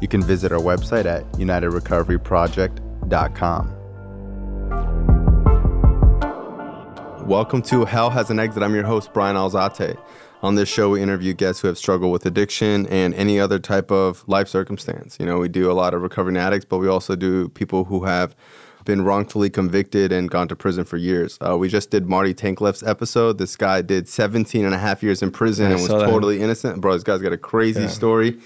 You can visit our website at unitedrecoveryproject.com. Welcome to Hell Has an Exit. I'm your host, Brian Alzate. On this show, we interview guests who have struggled with addiction and any other type of life circumstance. You know, we do a lot of recovering addicts, but we also do people who have been wrongfully convicted and gone to prison for years. Uh, we just did Marty Tankleff's episode. This guy did 17 and a half years in prison I and was totally innocent. Bro, this guy's got a crazy Yeah. story.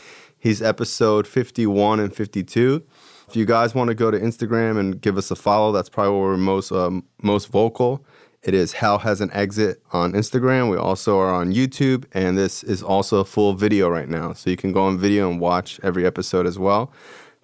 He's episode 51 and 52. If you guys want to go to Instagram and give us a follow, that's probably where we're most um, most vocal. It is Hell Has an Exit on Instagram. We also are on YouTube, and this is also a full video right now. So you can go on video and watch every episode as well.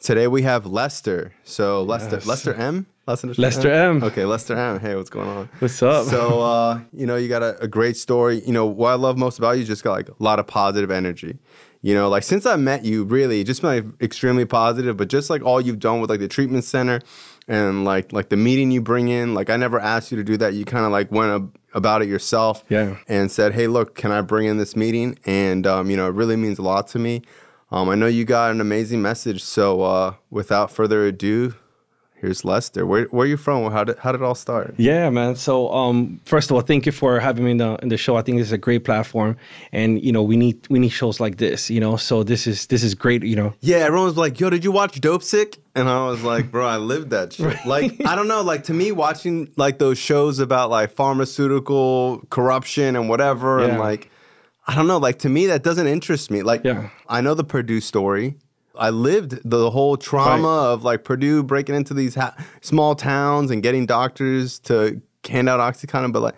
Today we have Lester. So Lester, Yes. Lester M. Lester, Lester M. Okay, Lester M. Hey, what's going on? What's up? So uh, you know, you got a, a great story. You know, what I love most about you, you just got like a lot of positive energy. You know, like since I met you, really, just been like extremely positive. But just like all you've done with like the treatment center and like like the meeting you bring in, like I never asked you to do that. You kind of like went ab- about it yourself. Yeah. And said, hey, look, can I bring in this meeting? And um, you know, it really means a lot to me. Um, I know you got an amazing message. So uh, without further ado, here's Lester. Where where are you from? How did how did it all start? Yeah, man. So, um, first of all, thank you for having me in the in the show. I think this is a great platform, and you know, we need we need shows like this. You know, so this is this is great. You know, Yeah, everyone was like, "Yo, did you watch Dopesick?" And I was like, "Bro, I lived that shit." Like, I don't know, like to me, watching like those shows about like pharmaceutical corruption and whatever, and like, I don't know, like to me, that doesn't interest me. Like, Yeah. I know the Purdue story. I lived the whole trauma of like Purdue breaking into these ha- small towns and getting doctors to hand out OxyContin, but like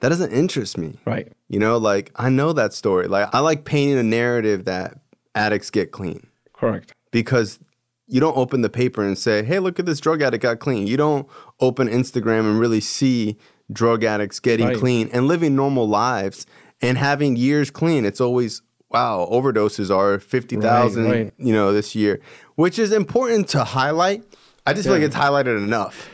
that doesn't interest me. right? You know, like I know that story. Like I like painting a narrative that addicts get clean Correct. because you don't open the paper and say, "Hey, look at this drug addict got clean." You don't open Instagram and really see drug addicts getting Right. clean and living normal lives and having years clean. It's always wow, overdoses are 50,000, Right, right. you know, this year, which is important to highlight. I just feel like it's highlighted enough.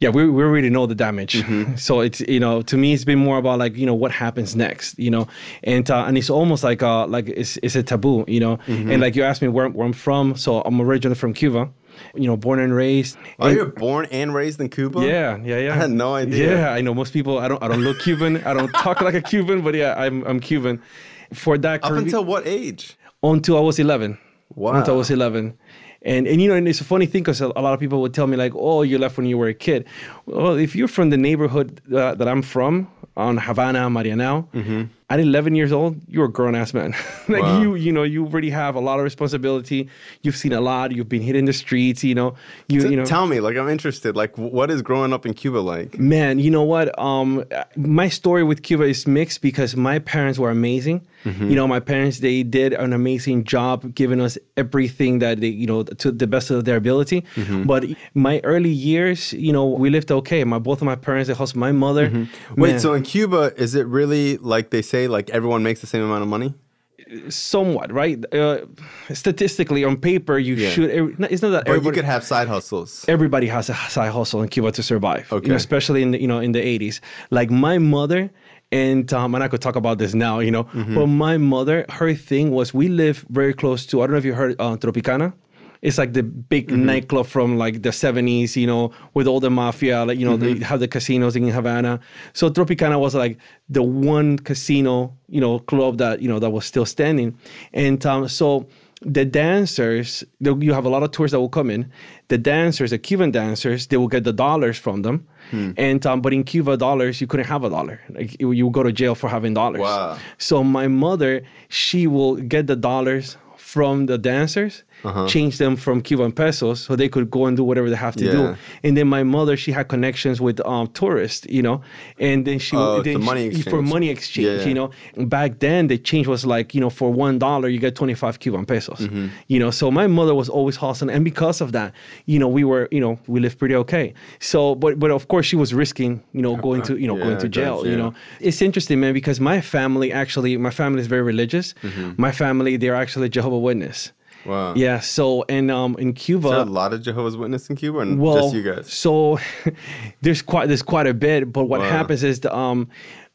Yeah, we, we already know the damage. Mm-hmm. So it's you know to me it's been more about like you know what happens next. You know, and uh, and it's almost like uh like it's it's a taboo. You know, Mm-hmm. and like you asked me where, where I'm from. So I'm originally from Cuba. You know, born and raised. Oh, And- you're born and raised in Cuba? Yeah, yeah, yeah. I had no idea. Yeah, I know most people. I don't. I don't look Cuban. I don't talk like a Cuban. But yeah, I'm. I'm Cuban. For that, Up until what age? until I was 11. Wow. Until I was 11. And, and you know, and it's a funny thing because a, a lot of people would tell me like, "Oh, you left when you were a kid." Well, if you're from the neighborhood uh, that I'm from, on Havana, Marianao, at 11 years old, you're a grown ass man. like Wow. you, you know, you already have a lot of responsibility. You've seen a lot. You've been hit in the streets. You know, you T- you know. Tell me, like I'm interested. Like, what is growing up in Cuba like? Man, you know what? Um, my story with Cuba is mixed because my parents were amazing. Mm-hmm. You know, my parents they did an amazing job giving us everything that they, you know, to the best of their ability. Mm-hmm. But my early years, you know, we lived okay. My both of my parents, they hustled. My mother, Mm-hmm. Wait, man, so in Cuba, is it really like they say, like everyone makes the same amount of money? somewhat right. Uh, statistically, on paper, you Yeah. should. It's not that But you everybody. could have side hustles. everybody has a side hustle in Cuba to survive. You Okay. know, especially in the, you know in the eighties. Like my mother and um, and I could talk about this now. You know, Mm-hmm. but my mother, her thing was we live very close to. I don't know if you heard uh, Tropicana. It's like the big Mm-hmm. nightclub from like the seventies, you know, with all the mafia. Like you know, Mm-hmm. they have the casinos in Havana. So Tropicana was like the one casino, you know, club that you know that was still standing, and um, so the dancers, you have a lot of tourists that will come in. The dancers, the Cuban dancers, they will get the dollars from them. Hmm. And um, but in Cuba, dollars you couldn't have a dollar. Like you, you would go to jail for having dollars. Wow. So my mother, she will get the dollars from the dancers, change them from Cuban pesos so they could go and do whatever they have to Yeah. do. And then my mother, she had connections with um, tourists, you know, and then she Oh, then the money she- for money exchange, Yeah. you know. Back then, the change was like you know for one dollar you get twenty five Cuban pesos, Mm-hmm. you know. So my mother was always hustling, and because of that, you know, we were you know we lived pretty okay. So, but but of course she was risking you know going to you know going to jail, to you know. It's interesting, man, because my family actually my family is very religious. Mm-hmm. My family they're actually Jehovah Witness. Wow. Yeah. So and um in Cuba. A lot of Jehovah's Witnesses in Cuba, and Well, just you guys? So there's quite there's quite a bit, but what Wow. happens is the um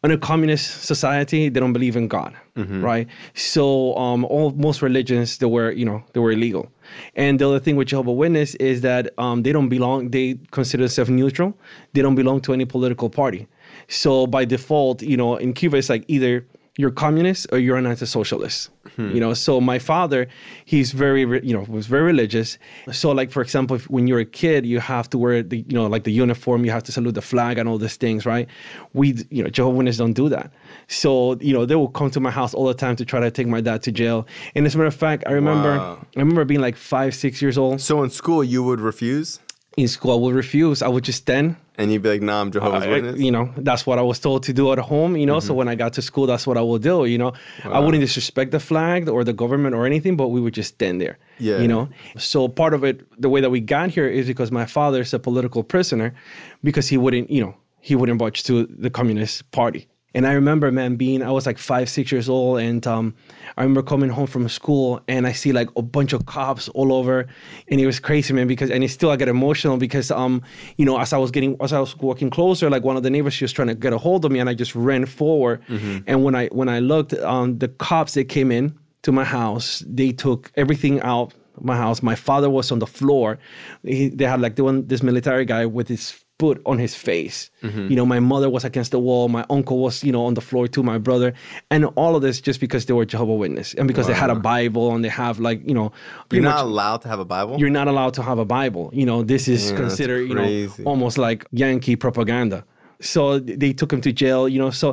in a communist society they don't believe in God, Mm-hmm. right? So um all most religions they were you know they were illegal, and the other thing with Jehovah Witness is that um they don't belong they consider themselves neutral, they don't belong to any political party. So by default, you know, in Cuba it's like either you're communist or you're an anti-socialist you know so my father he's very you know was very religious. So like for example if, when you're a kid you have to wear the you know like the uniform you have to salute the flag and all these things right? We you know jehovah's witnesses don't do that. So you know they will come to my house all the time to try to take my dad to jail. And as a matter of fact i remember Wow. i remember being like five six years old. So in school, you would refuse, in school i would refuse. I would just stand and you'd be like, "Nah, I'm Jehovah's I- Witness." you know, that's what I was told to do at home, you know. So mm-hmm. when I got to school, that's what I would do, you know. I wouldn't disrespect the flag or the government or anything, but we would just stand there, Yeah. you know. So part of it, the way that we got here is because my father is a political prisoner because he wouldn't, you know, he wouldn't budge to the Communist Party. And I remember, man, being, I was like five, six years old. And um, I remember coming home from school and I see like a bunch of cops all over. And it was crazy, man, because, and it still, I get emotional because, um, you know, as I was getting, as I was walking closer, like one of the neighbors, she was trying to get a hold of me and I just ran forward. And when I, when I looked, um, the cops, that came in to my house, they took everything out of my house. My father was on the floor. He, they had like the one, this military guy with his foot on his face. You know, my mother was against the wall. My uncle was, you know, on the floor too. My brother, and all of this just because they were Jehovah Witness and because they had a Bible and they have like, you know, You're not much allowed to have a Bible. you're not allowed to have a Bible. You know, this is Yeah, considered, you know, almost like Yankee propaganda. So they took him to jail, you know. So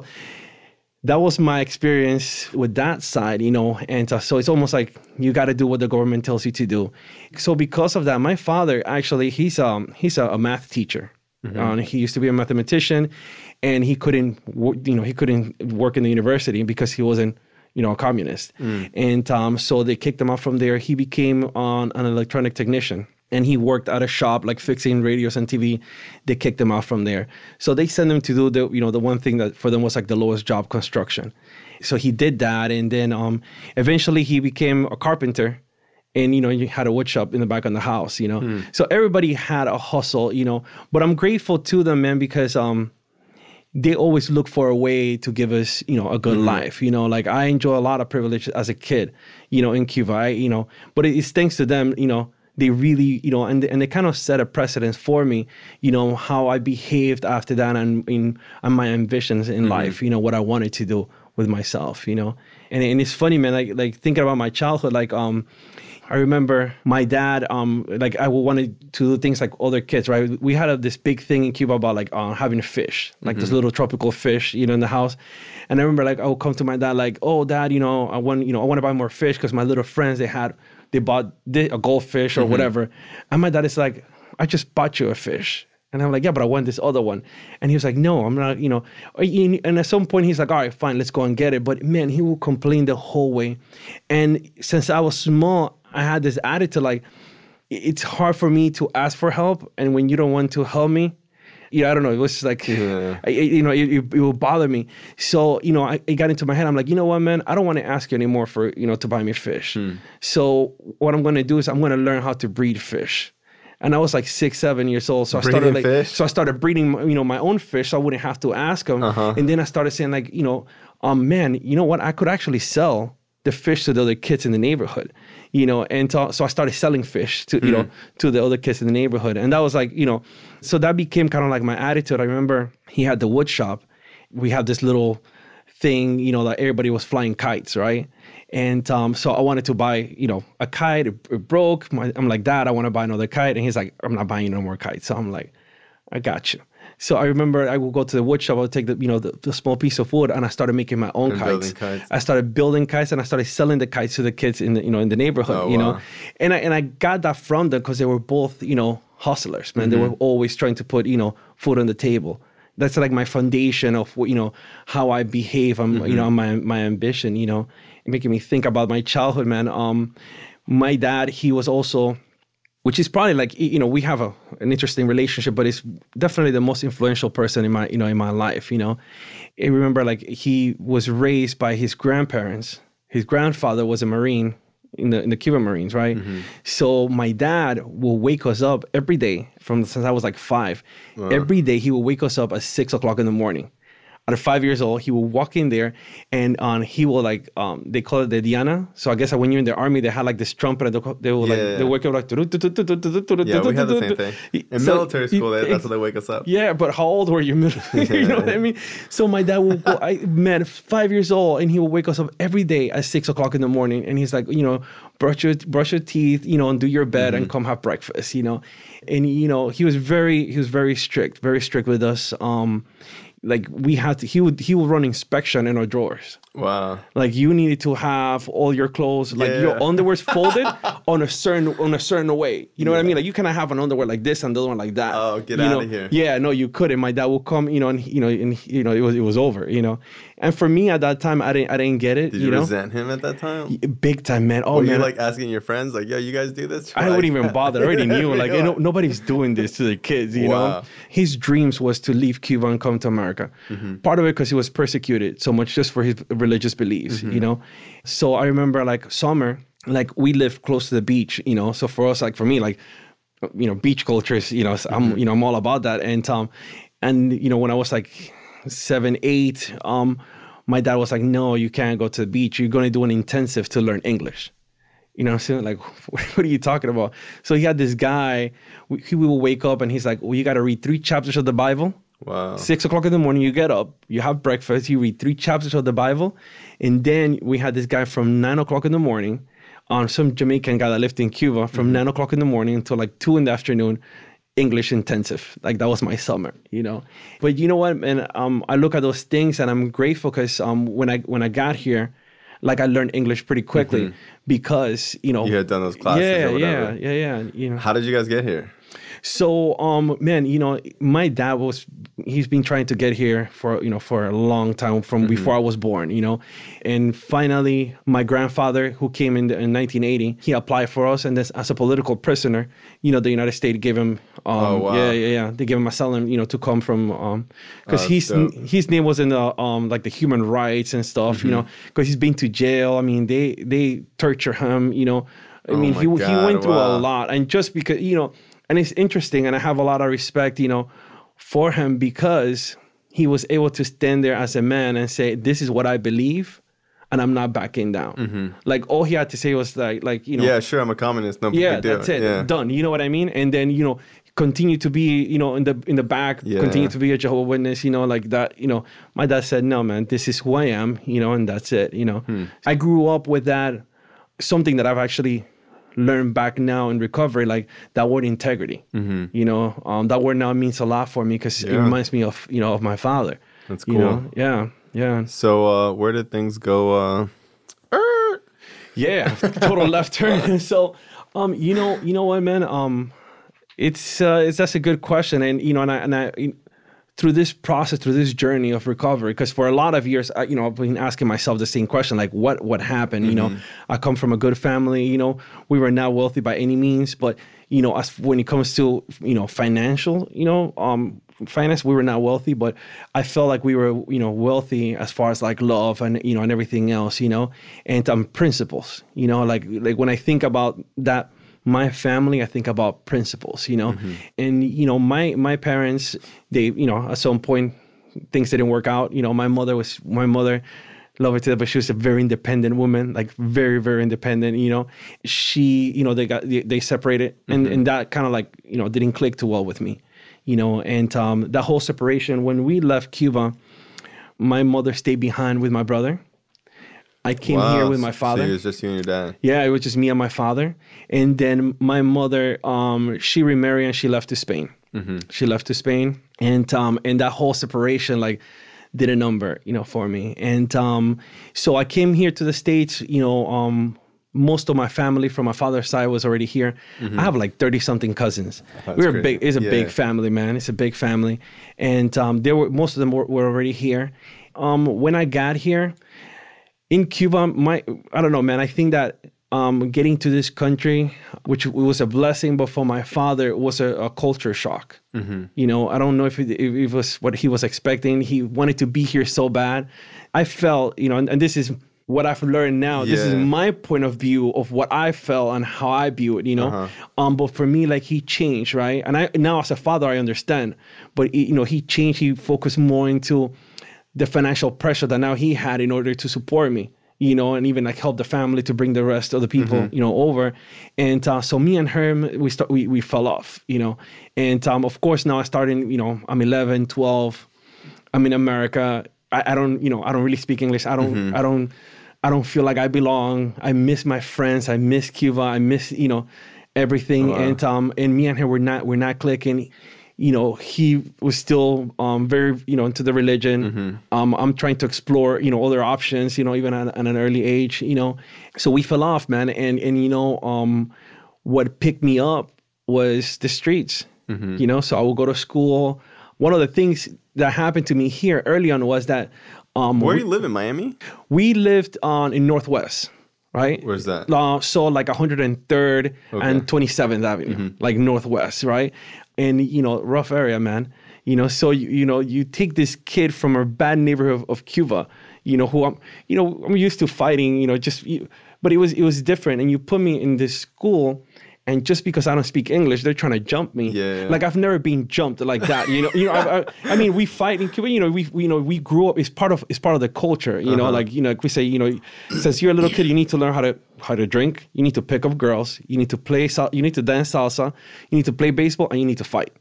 that was my experience with that side, you know. And so it's almost like you got to do what the government tells you to do. So because of that, my father actually he's um he's a, a math teacher. Uh, he used to be a mathematician, and he couldn't you know he couldn't work in the university because he wasn't you know a communist. And um, so they kicked him out from there. He became on an electronic technician and he worked at a shop like fixing radios and TV. They kicked him out from there. So they sent him to do the you know the one thing that for them was like the lowest job construction. So he did that, and then um, eventually he became a carpenter. And you know, you had a wood shop in the back of the house, you know. So everybody had a hustle, you know. But I'm grateful to them, man, because um, they always look for a way to give us, you know, a good life. You know, like I enjoy a lot of privilege as a kid, you know, in Cuba. I, you know, but it's thanks to them, you know, they really, you know, and and they kind of set a precedence for me, you know, how I behaved after that and in and my ambitions in life, you know, what I wanted to do with myself, you know. And and it's funny, man, like like thinking about my childhood, like um I remember my dad, um, like I wanted to do things like other kids, right? We had a, this big thing in Cuba about like uh, having fish, like this little tropical fish, you know, in the house. And I remember like I would come to my dad like, oh, dad, you know, I want, you know, I want to buy more fish because my little friends they had, they bought a goldfish or whatever, and my dad is like, I just bought you a fish. And I'm like, yeah, but I want this other one. And he was like, no, I'm not, you know. And at some point, he's like, all right, fine, let's go and get it. But man, he will complain the whole way. And since I was small, I had this attitude like, it's hard for me to ask for help. And when you don't want to help me, yeah, I don't know. It was just like, Yeah. I- you know, it, it, it will bother me. So, you know, I, it got into my head. I'm like, you know what, man? I don't want to ask you anymore for, you know, to buy me fish. So what I'm going to do is I'm going to learn how to breed fish. And I was like six, seven years old. So I started like, fish? so I started breeding, you know, my own fish. So I wouldn't have to ask them. Uh-huh. And then I started saying like, you know, um, man, you know what? I could actually sell the fish to the other kids in the neighborhood, you know. And so, so I started selling fish to, you know, to the other kids in the neighborhood. And that was like, you know, so that became kind of like my attitude. I remember he had the wood shop. We had this little thing, you know, that everybody was flying kites, right? And um, so I wanted to buy, you know, a kite. It, it broke. My, I'm like, Dad, I want to buy another kite. And he's like, I'm not buying no more kites. So I'm like, I got you. So I remember I would go to the wood shop. I would take the you know the, the small piece of wood, and I started making my own kites. kites. I started building kites, and I started selling the kites to the kids in the you know in the neighborhood. Oh, you know, wow. and I and I got that from them because they were both you know hustlers, man. They were Mm-hmm. always trying to put you know food on the table. That's like my foundation of what you know how I behave. I'm you know Mm-hmm. my my ambition. You know, making me think about my childhood, man. Um, my dad, he was also which is probably like you know we have a, an interesting relationship but it's definitely the most influential person in my you know in my life you know? I remember like he was raised by his grandparents. His grandfather was a marine in the in the cuban marines right? Mm-hmm. So my dad will wake us up every day from since i was like five. Uh. Every day he will wake us up at six o'clock in the morning at five years old, he will walk in there and um, he will like um, they call it the Diana. So I guess when you're in the army, they had like this trumpet they, they will like Yeah. they wake up like Yeah, we had the same thing. In So- military school, that- that's how they wake us up. yeah, but how old were you? you know what I mean? So my dad will go, I man, five years old, and he will wake us up every day at six o'clock in the morning, and he's like, you know, brush your brush your teeth, you know, and do your bed, and come have breakfast, you know, and you know, he was very he was very strict, very strict with us. Um, like we had to, he would he would run inspection in our drawers. Wow. Like you needed to have all your clothes, like your Yeah. underwear's folded on a certain on a certain way. You know what I mean? Like you cannot have an underwear like this and the other one like that. Oh, get You outta know? here. Yeah, no, you couldn't. My dad would come, you know, and you know, and you know, it was it was over, you know. And for me at that time, I didn't I didn't get it. Did you, you, know, resent him at that time? big time, man. Oh Were man, you like asking your friends, like, yo, you guys do this? I wouldn't even bother. I already knew, like, you know, nobody's doing this to their kids, you Wow. know? His dreams was to leave Cuba and come to America. Mm-hmm. Part of it because he was persecuted so much just for his religious beliefs, Mm-hmm. you know? So I remember, like, summer, like, we lived close to the beach, you know? So for us, like, for me, like, you know, beach culture is, you know, I'm, Mm-hmm. you know, I'm all about that. And, um, and, you know, when I was like seven, eight, um, my dad was like, no, you can't go to the beach. You're going to do an intensive to learn English. You know what I'm saying? Like, what are you talking about? So he had this guy, we- he will wake up and he's like, well, you got to read three chapters of the Bible. Wow. Six o'clock in the morning, you get up, you have breakfast, you read three chapters of the Bible. And then we had this guy from nine o'clock in the morning on some Jamaican guy that lived in Cuba from nine o'clock in the morning until like two in the afternoon. English intensive, like that was my summer, you know. But you know what, man? Um, I look at those things and I'm grateful because um, when I when I got here, like I learned English pretty quickly because you know You had done those classes yeah, or whatever. yeah, yeah, yeah. You know, How did you guys get here? So um, man, you know, my dad was he's been trying to get here for you know for a long time from before I was born, you know, and finally my grandfather who came in, in 1980, he applied for us, and this, as a political prisoner, you know, the United States gave him, um, Oh, wow. yeah, yeah, yeah, they gave him asylum, you know, to come from, um, because Oh, he's dope. his name was in the um like the human rights and stuff, you know, Mm-hmm. because he's been to jail. I mean, they they torture him, you know. I mean, Oh he he went through wow. a lot, and just because you know, and it's interesting, and I have a lot of respect, you know, for him because he was able to stand there as a man and say, "This is what I believe." And I'm not backing down. Like all he had to say was like, like you know, Mm-hmm. Yeah, sure, I'm a communist. No yeah, that's it. Yeah. Done. You know what I mean? And then you know, continue to be you know in the in the back, Yeah. continue to be a Jehovah Witness. You know, like that. You know, my dad said, "No, man, this is who I am." You know, and that's it. You know, Hmm. I grew up with that. Something that I've actually learned back now in recovery, like that word integrity. You know, um, that word now means a lot for me because it Mm-hmm. Reminds me of you know of my father. That's You cool. know, yeah, yeah. So, uh, where did things go? Uh, Yeah, total left turn. so, um, you know, you know what, man? Um, it's uh, it's that's a good question, and you know, and I and I through this process, through this journey of recovery, because for a lot of years, I, you know, I've been asking myself the same question, like, what what happened? You know, I come from a good family. You know, we were not wealthy by any means, but you know, as when it comes to you know financial, you know, um, finance, we were not wealthy, but I felt like we were, you know, wealthy as far as like love and you know and everything else, you know, and um, principles, you know, like like when I think about that my family i think about principles you know? And you know my my parents they you know at some point things didn't work out. You know my mother was my mother love her to death but she was a very independent woman like very very independent you know? She you know they got they, they separated and and that kind of like you know didn't click too well with me you know? And um that whole separation when we left cuba my mother stayed behind with my brother i came here with my father. so it was just you and your dad. yeah, it was just me and my father. And then my mother, um, she remarried and she left to Spain. She left to Spain, and um, and that whole separation like did a number, you know, for me. And um, so I came here to the states. You know, um, most of my family from my father's side was already here. I have like thirty something cousins. We're a big. It's a Yeah. big family, man. It's a big family, and um, there were most of them were, were already here. Um, when I got here in Cuba, my I don't know, man. I think that um, getting to this country, which was a blessing, but for my father, it was a, a culture shock. You know, I don't know if it, if it was what he was expecting. He wanted to be here so bad. I felt, you know, and, and this is what I've learned now. This is my point of view of what I felt and how I view it. You know, um, but for me, like he changed, right? And I now as a father, I understand. But you know, he changed. He focused more into the financial pressure that now he had in order to support me you know and even like help the family to bring the rest of the people you know over. And uh, so me and him we start we, we fell off you know. And um, of course now i started you know i'm 11 12 i'm in america. I, I don't you know i don't really speak english. I don't i don't i don't feel like i belong. I miss my friends. I miss cuba. I miss you know everything. And um and me and her, we're not we're not clicking you know he was still um very you know into the religion. Um i'm trying to explore you know other options you know even at, at an early age you know. So we fell off man and and you know um what picked me up was the streets you know. So i would go to school. One of the things that happened to me here early on was that um Where do you live in Miami? we lived on in northwest right? Where's that? uh, so like 103rd and 27th Avenue, like Northwest, right? And you know, rough area, man. You know, so you, you know, you take this kid from a bad neighborhood of, of Cuba, you know, who I'm, you know, I'm used to fighting, you know, just, you, but it was it was different. And you put me in this school, and just because I don't speak English, they're trying to jump me. Yeah. Like I've never been jumped like that. You know, you know. I, I, I mean, we fight in Cuba. You know, we, we you know we grew up. It's part of it's part of the culture. You know, uh-huh. like you know, like we say, you know, since you're a little kid, you need to learn how to how to drink. You need to pick up girls. You need to play. You need to dance salsa. You need to play baseball, and you need to fight.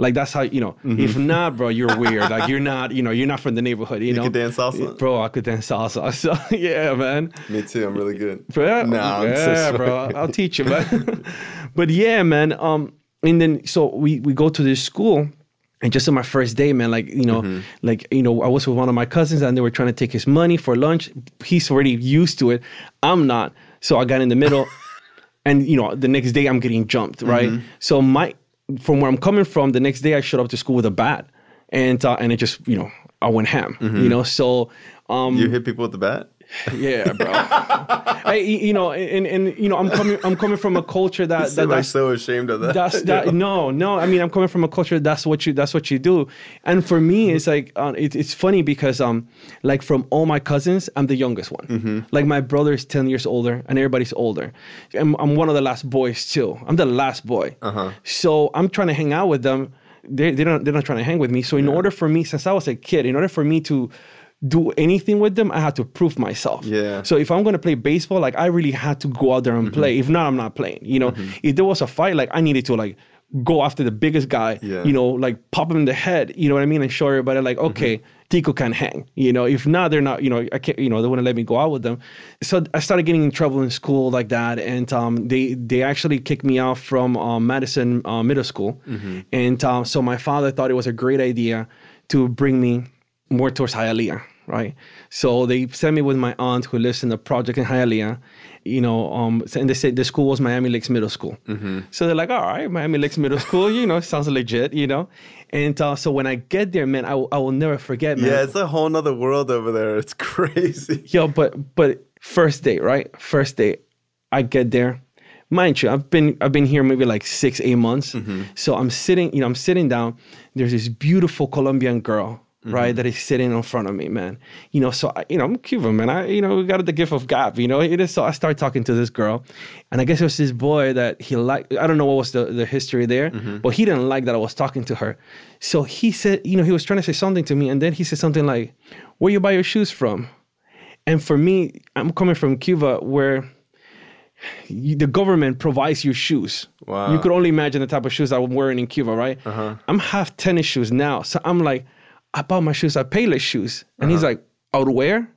Like that's how you know. If not, bro, you're weird. Like you're not. You know, you're not from the neighborhood. You, know, could dance salsa? bro. I could dance salsa. So yeah, man. Me too. I'm really good. Yeah, Nah, I'm so yeah, sorry. bro. I'll teach you, man. but yeah, man. Um, and then so we we go to this school, and just on my first day, man, like you know, Mm-hmm. like you know, I was with one of my cousins, and they were trying to take his money for lunch. He's already used to it. I'm not, so I got in the middle, and you know, the next day I'm getting jumped, right? Mm-hmm. So my from where I'm coming from, the next day I showed up to school with a bat, and uh, and it just you know I went ham, Mm-hmm. you know. So um, You hit people with the bat? Yeah, bro. I, you know, and and you know, I'm coming, I'm coming from a culture that, that that's, so ashamed of that. that's that. No, no. I mean, I'm coming from a culture that's what you that's what you do. And for me, it's like uh, it, it's funny because um, like from all my cousins, I'm the youngest one. Mm-hmm. Like my brother is ten years older, and everybody's older. I'm, I'm one of the last boys too. I'm the last boy. Uh-huh. So I'm trying to hang out with them. They they're not they're not trying to hang with me. So in order for me, since I was a kid, in order for me to do anything with them, I had to prove myself. Yeah. So if I'm gonna play baseball, like I really had to go out there and Mm-hmm. play. If not, I'm not playing. You know, if there was a fight, like I needed to like go after the biggest guy. Yeah. You know, like pop him in the head. You know what I mean, and show everybody like, okay, Tico can hang. You know, if not, they're not. You know, I can't. You know, they wouldn't let me go out with them. So I started getting in trouble in school like that, and um, they they actually kicked me out from um, Madison uh, Middle School, and um, so my father thought it was a great idea to bring me more towards Hialeah, right? So they sent me with my aunt who lives in the project in Hialeah, you know, um, and they said the school was Miami Lakes Middle School. So they're like, all right, Miami Lakes Middle School, you know, sounds legit, you know? And uh, so when I get there, man, I will- never forget, man. Yeah, it's a whole nother world over there. It's crazy. Yo, but but first day, right? First day, I get there. Mind you, I've been I've been here maybe like six, eight months. So I'm sitting, you know, I'm sitting down. There's this beautiful Colombian girl, right, that is sitting in front of me, man. You know, so I, you know, I'm Cuban, man. I, you know, we got the gift of gab, you know. It is so I started talking to this girl, and I guess it was this boy that he liked. I don't know what was the, the history there, but he didn't like that I was talking to her. So he said, you know, he was trying to say something to me, and then he said something like, "Where you buy your shoes from?" And for me, I'm coming from Cuba where you- the government provides you shoes. Wow. You could only imagine the type of shoes I'm wearing in Cuba, right? Uh-huh. I'm half tennis shoes now. So I'm like, I bought my shoes at Payless Shoes. And he's like, out where?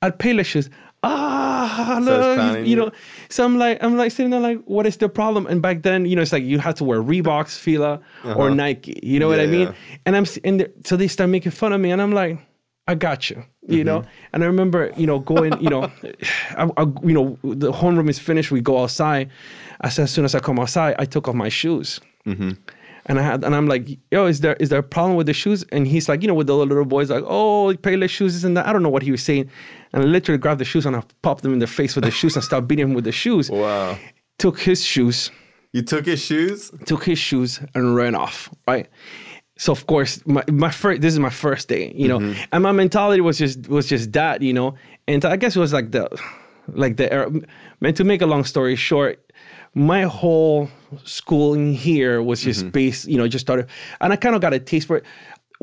At Payless Shoes. Ah, look, clowning you know. So I'm like, I'm like sitting there like, what is the problem? And back then, you know, it's like you had to wear Reeboks, Fila, or Nike. You know what I Uh-huh. Mean? yeah. And I'm and so they start making fun of me, and I'm like, I got you. You Mm-hmm. know, and I remember, you know, going, you know, I, I, you know, the homeroom is finished. We go outside. As, as soon as I come outside, I took off my shoes. And I had, and I'm like, yo, is there is there a problem with the shoes? And he's like, you know, with the little boys, like, oh, Payless shoes, and that. I don't know what he was saying. And I literally grabbed the shoes and I popped them in the face with the shoes and started beating him with the shoes. Wow. Took his shoes, You took his shoes? took his shoes and ran off, right? So of course, my, my first this is my first day, you know, mm-hmm. and my mentality was just was just that, you know, and I guess it was like the like the era. Man, to make a long story short, my whole schooling here was just mm-hmm. based, you know, just started, and I kind of got a taste for it.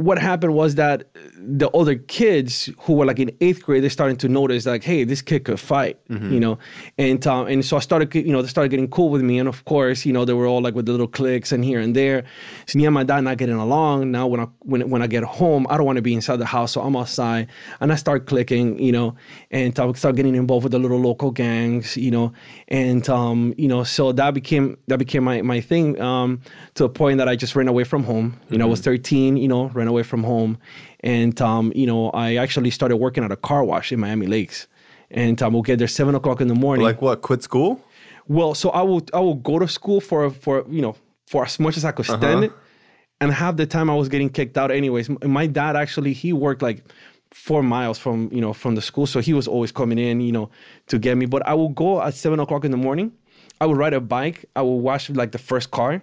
What happened was that the other kids who were like in eighth grade, they're starting to notice like, hey, this kid could fight, you know, and um, and so I started, you know, they started getting cool with me, and of course, you know, they were all like with the little cliques and here and there. So me and my dad not getting along. Now when I when when I get home, I don't want to be inside the house, so I'm outside, and I start clicking, you know, and I start getting involved with the little local gangs, you know, and um, you know, so that became that became my my thing um, to a point that I just ran away from home. You know, I was 13, you know, ran away from home, and um, you know, I actually started working at a car wash in Miami Lakes, and um, we'll get there seven o'clock in the morning. Like what? Quit school? Well, so I will I will go to school for for you know for as much as I could stand it, and half the time I was getting kicked out anyways. My dad actually he worked like four miles from you know from the school, so he was always coming in you know to get me. But I will go at seven o'clock in the morning. I would ride a bike. I will wash like the first car,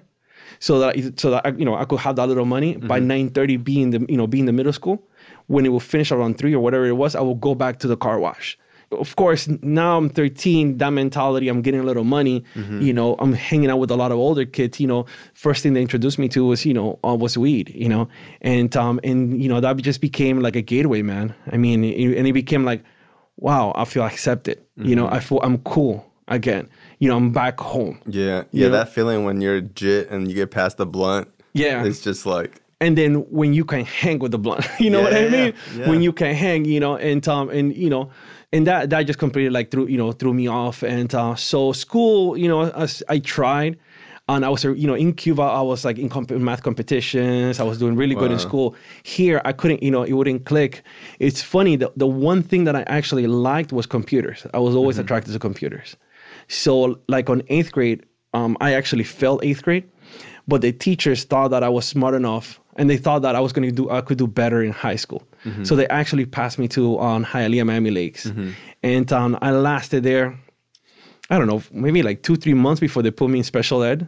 so that I, so that I, you know I could have that little money by nine thirty. Be in the you know be in the middle school. When it will finish around three or whatever it was, I will go back to the car wash. Of course now i'm 13 that mentality i'm getting a little money you know i'm hanging out with a lot of older kids you know. First thing they introduced me to was you know uh, was weed you know. And um and you know that just became like a gateway man. I mean it, and it became like wow i feel accepted you know. I feel i'm cool again you know i'm back home Yeah. Yeah, know? that feeling when you're jit and you get past the blunt. Yeah. It's just like and then when you can hang with the blunt, you know what I Yeah, mean? yeah. When you can hang, you know, and um, and you know, and that that just completely like threw you know threw me off. And uh, so school, you know, as I tried, and I was you know in Cuba, I was like in comp- math competitions. I was doing really good in school. Here, I couldn't, you know, it wouldn't click. It's funny. The the one thing that I actually liked was computers. I was always attracted to computers. So like on eighth grade, um, I actually failed eighth grade, but the teachers thought that I was smart enough, and they thought that I was going to do I could do better in high school. So they actually passed me to on Hialeah Miami Lakes, and um, I lasted there. I don't know, maybe like two three months before they put me in special ed.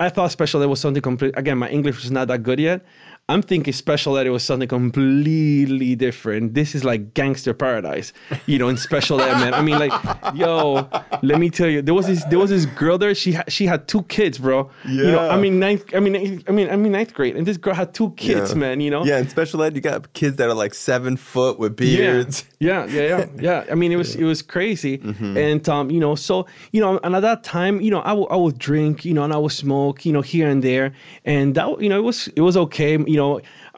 I thought special ed was something complete. Again, my English was not that good yet. I'm thinking special ed it was something completely different. This is like gangster paradise, you know, in special ed, man. I mean, like, yo, let me tell you, there was this there was this girl there. She had she had two kids, bro. Yeah. You know, I mean ninth. I mean, I mean, I mean ninth grade, and this girl had two kids, Yeah. man. You know. Yeah, in special ed, you got kids that are like seven foot with beards. Yeah, yeah, yeah, yeah. yeah. I mean, it was it was crazy, Mm-hmm. and um, you know, so you know, and at that time, you know, I would I would drink, you know, and I would smoke, you know, here and there, and that you know, it was it was okay, you know,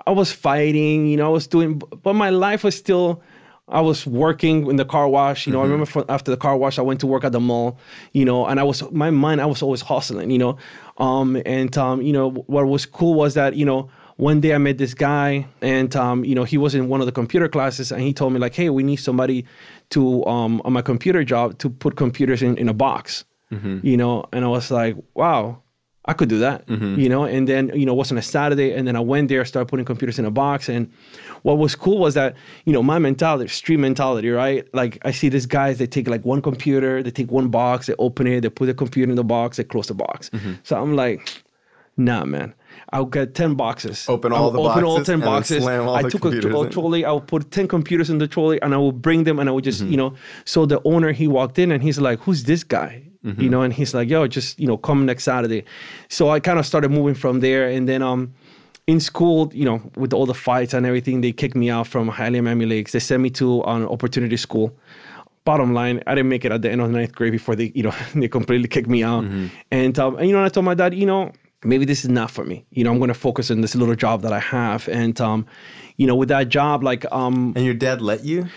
I was fighting, you know, I was doing, but my life was still. I was working in the car wash, you know. I remember for, after the car wash, I went to work at the mall, you know, and I was my mind, I was always hustling, you know. Um, and um, you know, what was cool was that you know one day I met this guy, and um, you know, he was in one of the computer classes, and he told me like, "Hey, we need somebody to um, on my computer job to put computers in in a box," you know, and I was like, "Wow." I could do that, you know, and then you know, it wasn't a Saturday, and then I went there, started putting computers in a box, and what was cool was that you know my mentality, street mentality, right? Like I see these guys, they take like one computer, they take one box, they open it, they put the computer in the box, they close the box. So I'm like, nah, man. I'll get 10 boxes. Open all the open all 10 and boxes. I took a, computers a in. trolley. I will put 10 computers in the trolley and I will bring them and I would just, Mm-hmm. you know. So the owner, he walked in and he's like, who's this guy? Mm-hmm. You know, and he's like, yo, just, you know, come next Saturday. So I kind of started moving from there. And then, um, in school, you know, with all the fights and everything, they kicked me out from Hialeah Miami Lakes. They sent me to an opportunity school. Bottom line, I didn't make it at the end of the ninth grade before they, you know, they completely kicked me out. And, um, and you know, and I told my dad, you know, maybe this is not for me. You know, I'm going to focus on this little job that I have. And, um, you know, with that job, like, um, And your dad let you?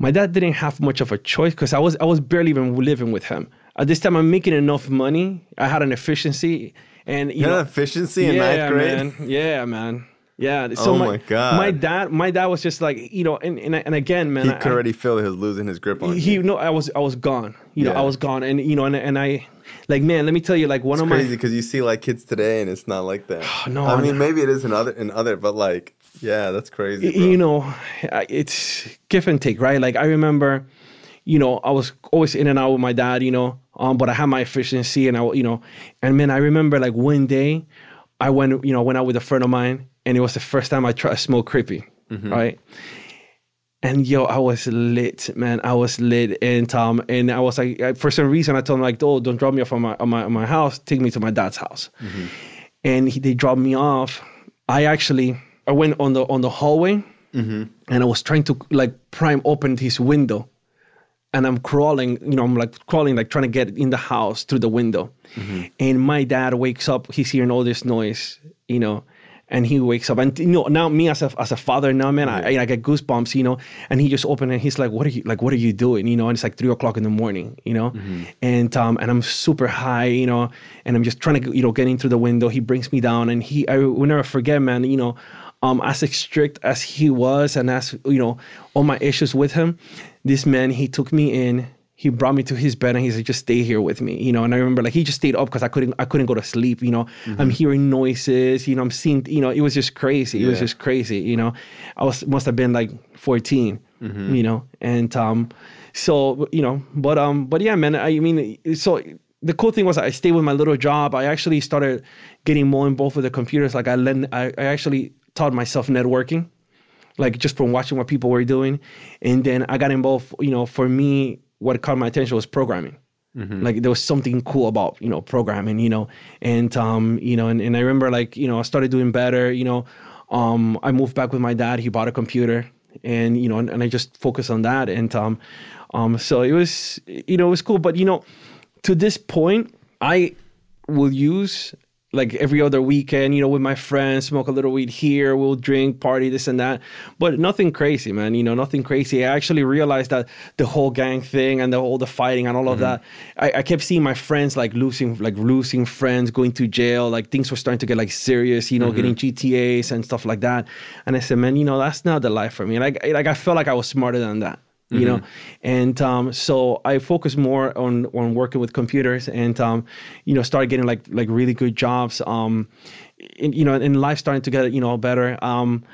my dad didn't have much of a choice because I was I was barely even living with him. At this time, I'm making enough money. I had an efficiency, and you You know, efficiency in ninth grade. man. Yeah, man. Yeah. So Oh my, my God. My dad, my dad was just like, you know, and and, and again, man, He I- could already feel he was losing his grip on he you. no, I was I was gone. You know, I was gone, and you know, and and I, like, man, let me tell you, like one It's of crazy my because you see like kids today, and it's not like that. No, I I mean maybe it is in other in other, but like yeah, that's crazy. bro. you know, it's give and take, right? Like I remember, you know, I was always in and out with my dad, you know, um, but I had my efficiency, and I, you know, and man, I remember like one day, I went, you know, went out with a friend of mine, and it was the first time I tried to smoke creepy, right? And yo, I was lit, man. I was lit, and um, and I was like, I- for some reason, I told him like, oh, don't drop me off on my on my, on my house. Take me to my dad's house. And he, they dropped me off. I actually, I went on the on the hallway, and I was trying to like prime open his window, and I'm crawling, you know, I'm like crawling, like trying to get in the house through the window. And my dad wakes up, he's hearing all this noise, you know, and he wakes up. And, you know, now me as a, as a father now, man, I, I get goosebumps, you know, and he just opened and he's like, what are you, like, what are you doing? You know, and it's like three o'clock in the morning, you know, and, um, and I'm super high, you know, and I'm just trying to, you know, get in through the window. He brings me down and he, I will never forget, man, you know, um, as strict as he was and as you know all my issues with him this man he took me in he brought me to his bed and he said just stay here with me you know? And i remember like he just stayed up because i couldn't i couldn't go to sleep you know? I'm hearing noises you know? I'm seeing you know it was just crazy it was just crazy you know? I was must have been like 14 you know? And um so you know but um but yeah man i mean so the cool thing was I stayed with my little job. I actually started getting more involved with the computers. Like I, learned, I, I actually taught myself networking, like just from watching what people were doing, and then I got involved. You know, for me, what caught my attention was programming. Like there was something cool about you know programming. You know, and um, you know, and, and I remember like you know I started doing better. You know, um, I moved back with my dad. He bought a computer, and you know, and, and I just focused on that. And um, um, so it was you know it was cool. But you know, to this point, I will use like every other weekend, you know, with my friends, smoke a little weed here, we'll drink, party, this and that. But nothing crazy, man. You know, nothing crazy. I actually realized that the whole gang thing and the whole the fighting and all of mm-hmm. that, I, I kept seeing my friends like losing, like losing friends, going to jail. Like things were starting to get like serious, you know, mm-hmm. getting GTAs and stuff like that. And I said, man, you know, that's not the life for me. Like, like I felt like I was smarter than that you know? And um, so i focused more on on working with computers and um, you know started getting like like really good jobs um, in, you know and life starting to get you know better. Um,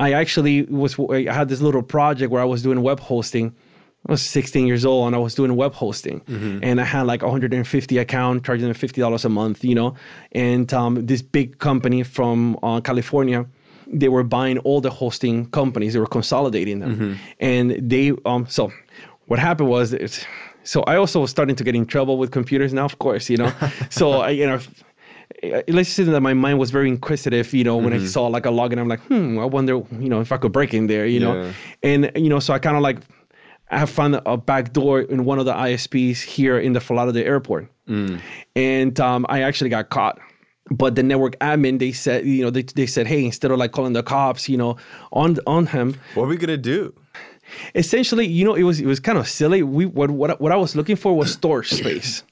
i actually was i had this little project where i was doing web hosting. I was 16 years old and I was doing web hosting, and I had like 150 account, charging them fifty dollars a month, you know. And um, this big company from uh, California, they were buying all the hosting companies. They were consolidating them, and they um. So what happened was, it's, so I also was starting to get in trouble with computers now, of course, you know. so I, you know. Let's say that my mind was very inquisitive, you know, when I saw like a login, I'm like, hmm, I wonder, you know, if I could break in there, you know, and you know, so I kind of like I found a back door in one of the ISPs here in the Lauderdale airport, and um, I actually got caught. But the network admin, they said, you know, they, they said, hey, instead of like calling the cops, you know, on on him, What are we gonna do? essentially, you know, it was it was kind of silly. We what what what I was looking for was storage space.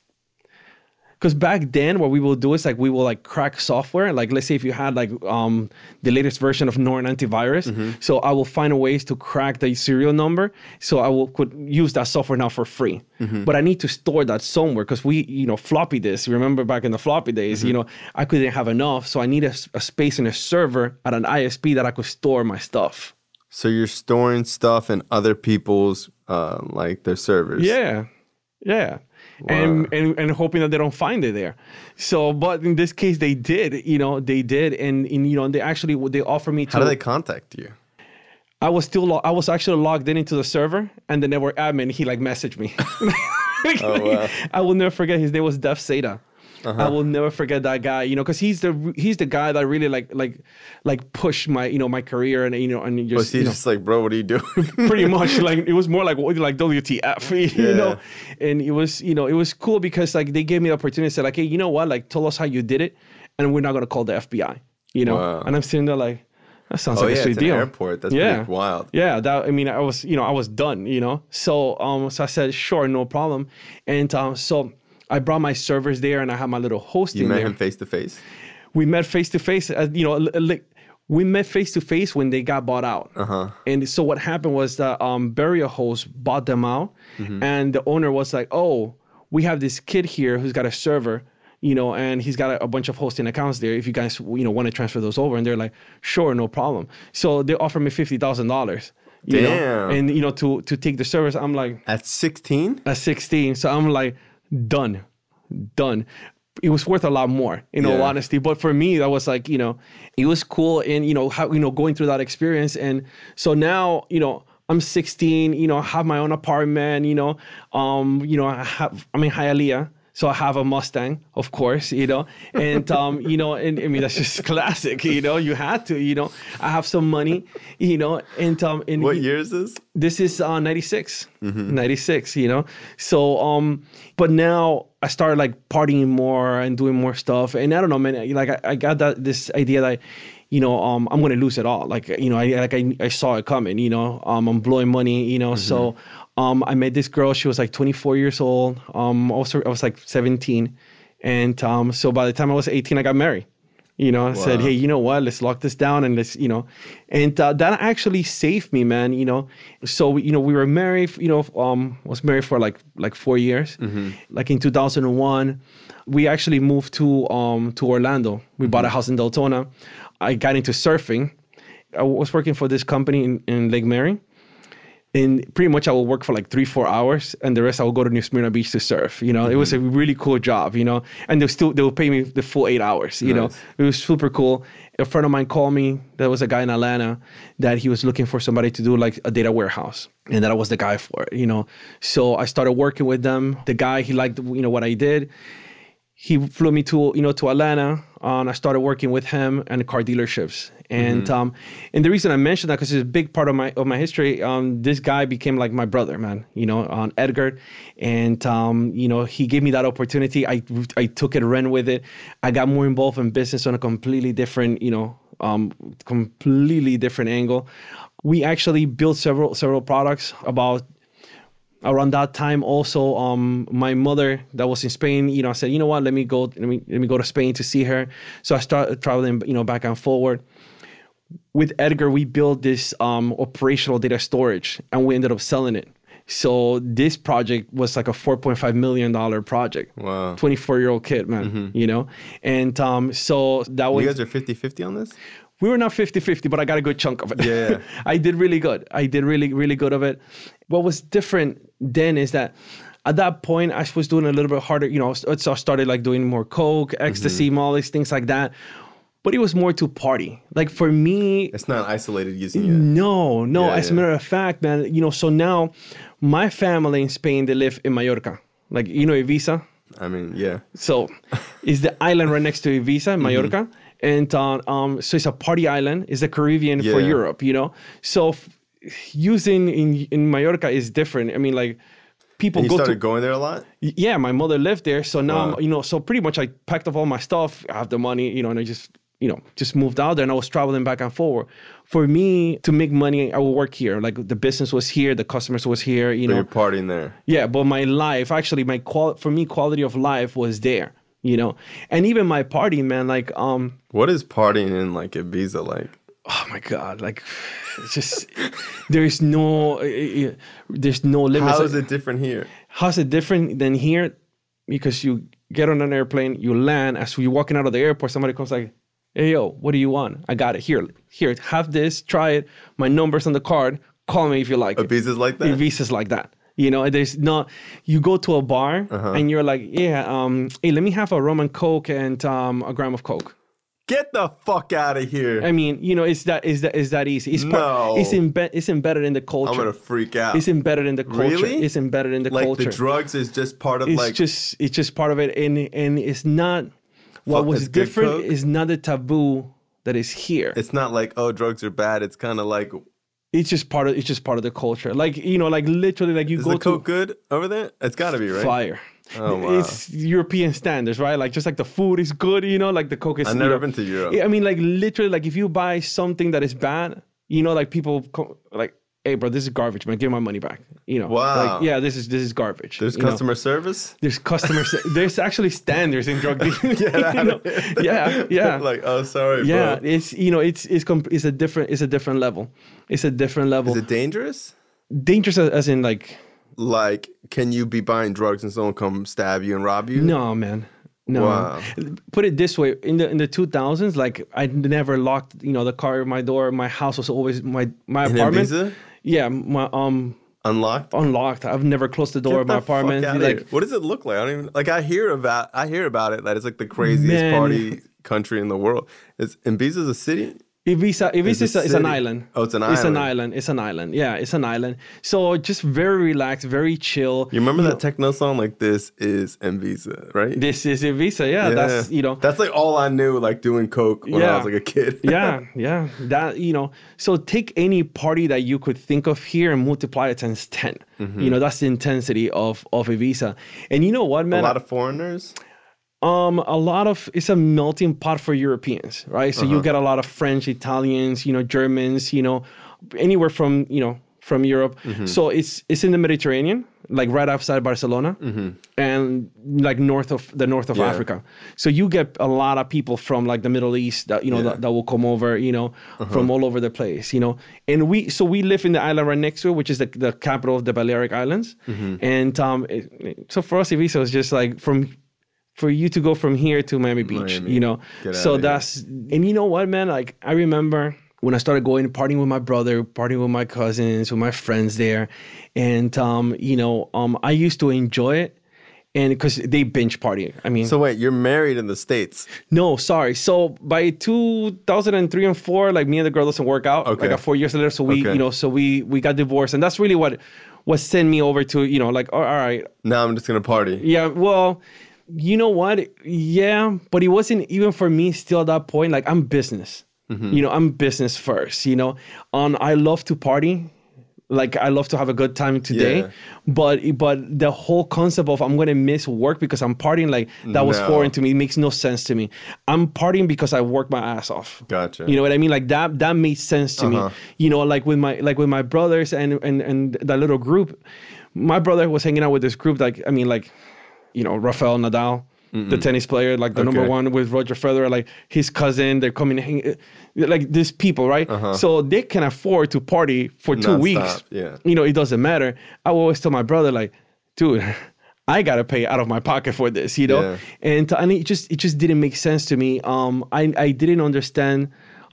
Because back then, what we will do is like we will like crack software. Like let's say if you had like um, the latest version of Norton antivirus, so I will find a ways to crack the serial number. So I will could use that software now for free. But I need to store that somewhere because we, you know, floppy disk. Remember back in the floppy days, you know, I couldn't have enough, so I need a space in a server at an ISP that I could store my stuff. So you're storing stuff in other people's uh, like their servers. Yeah, yeah. And, and and hoping that they don't find it there. So, but in this case, they did. You know, they did, and, and you know, and they actually they offered me to. How do they contact you? I was still lo- I was actually logged in into the server, and the network admin he like messaged me. Oh, wow. I will never forget. His name was Def Seda. Uh-huh. I will never forget that guy. You know, because he's the he's the guy that really like like like pushed my you know my career and you know and just Was he you know, just like, bro, what are you doing? pretty much like it was more like like WTF, you Yeah. know. And it was you know it was cool because like they gave me the opportunity to say like hey you know what like tell us how you did it and we're not gonna call the FBI, you know. Wow. And I'm sitting there like that sounds Oh like yeah, a sweet deal. airport. That's Yeah. pretty wild. Yeah, that I mean, I was you know I was done, you know. So um, so I said sure, no problem, and um, so I brought my servers there, and I had my little hosting You met there. him face to face. we met face to face. You know, li- li- we met face to face when they got bought out. Uh-huh. And so what happened was that um, Burial Host bought them out, Mm-hmm. and the owner was like, "Oh, we have this kid here who's got a server." You know, and he's got a, a bunch of hosting accounts there. If you guys, you know, want to transfer those over, and they're like, "Sure, no problem." So they offered me fifty thousand dollars. You know, Damn. and you know to to take the service. I'm like, At 16? at 16. So I'm like, done, done. It was worth a lot more, in all Yeah. honesty. But for me, that was like, you know, it was cool, and you know how you know going through that experience, and so now, you know. I'm 16, you know, I have my own apartment, you know, um, you know, I have, I'm in Hialeah, so I have a Mustang, of course, you know, and um, you know, and I mean that's just classic, you know, you had to, you know, I have some money, you know, and um, and What year is this? this is uh 96 96 you know. So um but now i started like partying more and doing more stuff. And i don't know man like i, I got that this idea that you know um i'm gonna lose it all. Like you know i like i, I saw it coming you know. Um i'm blowing money you know. So um i met this girl she was like 24 years old um also i was like 17 and um so by the time i was 18 i got married you know, I said, hey, you know what? Let's lock this down and let's, you know, and uh, that actually saved me, man. You know, so you know we were married. You know, um, was married for like like four years. Like in 2001, we actually moved to um to Orlando. We bought a house in Deltona. I got into surfing. I was working for this company in, in Lake Mary. And pretty much I will work for like three, four hours, and the rest I will go to New Smyrna Beach to surf. You know, it was a mm-hmm. really cool job. You know, and they still they will pay me the full eight hours. You know, it was super cool. A friend of mine called me. There was a guy in Atlanta that he was looking for somebody to do like a data warehouse, and that I was the guy for it. You know, so I started working with them. The guy he liked you know what I did. He flew me to you know to Atlanta, uh, and I started working with him and car dealerships. And um, and the reason I mentioned that because it's a big part of my of my history. Um, this guy became like my brother, man. You know, on Edgar, and um, you know he gave me that opportunity. I I took it, ran with it. I got more involved in business on a completely different, you know, um, completely different angle. We actually built several several products about around that time also um my mother that was in spain you know i said you know what? Let me go let me let me go to spain to see her. So i started traveling you know back and forward. With edgar we built this um operational data storage and we ended up selling it. So this project was like a 4.5 million dollar project. Wow. 24 year old kid man you know? And um so that was You guys are 50 50 on this? we were not 50-50 but i got a good chunk of it. Yeah. i did really good. I did really really good of it. What was different then is that at that point i was doing a little bit harder you know so I started like doing more coke ecstasy Mm-hmm. mollies things like that but it was more to party like for me It's not isolated using it. no no Yeah, as a matter of fact man you know so now my family in spain they live in mallorca like you know ibiza I mean, yeah. so it's the island right next to Ibiza, Mm-hmm. Mallorca. And uh, um, so it's a party island. It's the Caribbean for Europe, you know? So f- using in, in Mallorca is different. I mean, like people go started to, going there a lot? yeah, my mother lived there. So now, Wow. I'm, you know, so pretty much I packed up all my stuff, I have the money, you know, and I just, you know, just moved out there and I was traveling back and forward. For me to make money, I would work here. Like the business was here, the customers was here, you But know. you're partying there. Yeah, but my life, actually, my qual for me, quality of life was there, you know, and even my party, man. Like, um, What is partying in like Ibiza like? Oh my god, like, it's just there's no, uh, uh, there's no limit How is it different here? How's it different than here? Because you get on an airplane, you land. As you're walking out of the airport, somebody comes like, "Hey, yo, what do you want? I got it here. Here, have this. Try it. My number's on the card. Call me if you like it." Ibiza's like that? Visas like that. You know, there's not. You go to a bar Uh-huh. and you're like, yeah, um, hey, let me have a rum and coke and um, a gram of coke. Get the fuck out of here. I mean, you know, it's that is that is that easy. It's No. it's embedded it's embedded in the culture. I'm gonna freak out. it's embedded in the culture. Really? It's embedded in the like culture. the drugs is just part of like it's like just it's just part of it, and and it's not. What was different is not the taboo that is here. it's not like oh drugs are bad. It's kind of like It's just part of it's just part of the culture. Like you know, like literally, like you is go the to good over there? It's got to be right. fire. Oh, wow. It's European standards, right? Like just like the food is good, you know, like the coke is. I've you never know- been to Europe. I mean, like literally, like if you buy something that is bad, you know, like people co- like, hey, bro, this is garbage, man. Give my money back. You know, Wow. like yeah, this is this is garbage. There's you know? customer service. There's customer. se- there's actually standards in drug dealing. you know? Yeah, yeah. like, oh, sorry, yeah, bro. it's you know it's it's comp- it's a different it's a different level. It's a different level. Is it dangerous? Dangerous as, as in like Like, can you be buying drugs and someone come stab you and rob you? no man. No. Wow. Put it this way: in the in the two thousands, like I never locked, you know, the car, my door, my house was always my my In apartment. Ibiza? Yeah, my um Unlocked. unlocked. I've never closed the door Get of my apartment. Like what does it look like? I don't even like. I hear about. I hear about it that it's like the craziest Man. party country in the world. Is Ibiza's a city? Ibiza, Ibiza is, a, is an island. Oh, it's an island. It's an island. It's an island. Yeah, it's an island. So just very relaxed, very chill. You remember that techno song? Like this is Ibiza, right? This is Ibiza. Yeah, that's you know. That's like all I knew. Like doing coke when I was like a kid. yeah, yeah. That you know. So take any party that you could think of here and multiply it times 10 Mm-hmm. You know, that's the intensity of of Ibiza. And you know what, man? a lot of foreigners. Um, a lot of it's a melting pot for Europeans, right? So Uh-huh. you get a lot of French, Italians, you know, Germans, you know, anywhere from you know from Europe. Mm-hmm. So it's it's in the Mediterranean, like right outside Barcelona, and like north of the north of Mm-hmm. Yeah. Africa. So you get a lot of people from like the Middle East that you know Yeah. Uh-huh. that, that will come over, you know, from all over the place, you know. And we so we live in the island right next to it, which is the, the capital of the Balearic Islands. Mm-hmm. And um, it- so for us, Ibiza was just like from for you to go from here to Miami Beach, Miami. you know. Get So that's and you know what, man? Like I remember when I started going partying with my brother, partying with my cousins, with my friends there, and um, you know, um, I used to enjoy it, and because they binge party. I mean, So wait, you're married in the states. no, sorry. So by 2003 and four, like me and the girl doesn't work out. Okay. Like uh, four years later, so we, Okay. you know, so we we got divorced, and that's really what what sent me over to, you know, like oh, all right, Now I'm just gonna party. yeah, well, you know what? Yeah, but it wasn't even for me still at that point. Like I'm business. You know, I'm business first, you know. Um I love to party. Like I love to have a good time today. Yeah. But but the whole concept of I'm gonna miss work because I'm partying like that was No. foreign to me. It makes no sense to me. I'm partying because I work my ass off. Gotcha. You know what I mean? Like that that made sense to Uh-huh. me. You know, like with my like with my brothers and and and that little group. My brother was hanging out with this group. Like I mean, like you know, Rafael Nadal, the tennis player, like the number one with Roger Federer, like his cousin. They're coming, like these people, right? So they can afford to party for two Uh-huh. Nonstop, weeks. yeah. You know, it doesn't matter. I will always tell my brother, like, dude. I gotta pay out of my pocket for this, you know, Yeah. and and it just it just didn't make sense to me. Um, I I didn't understand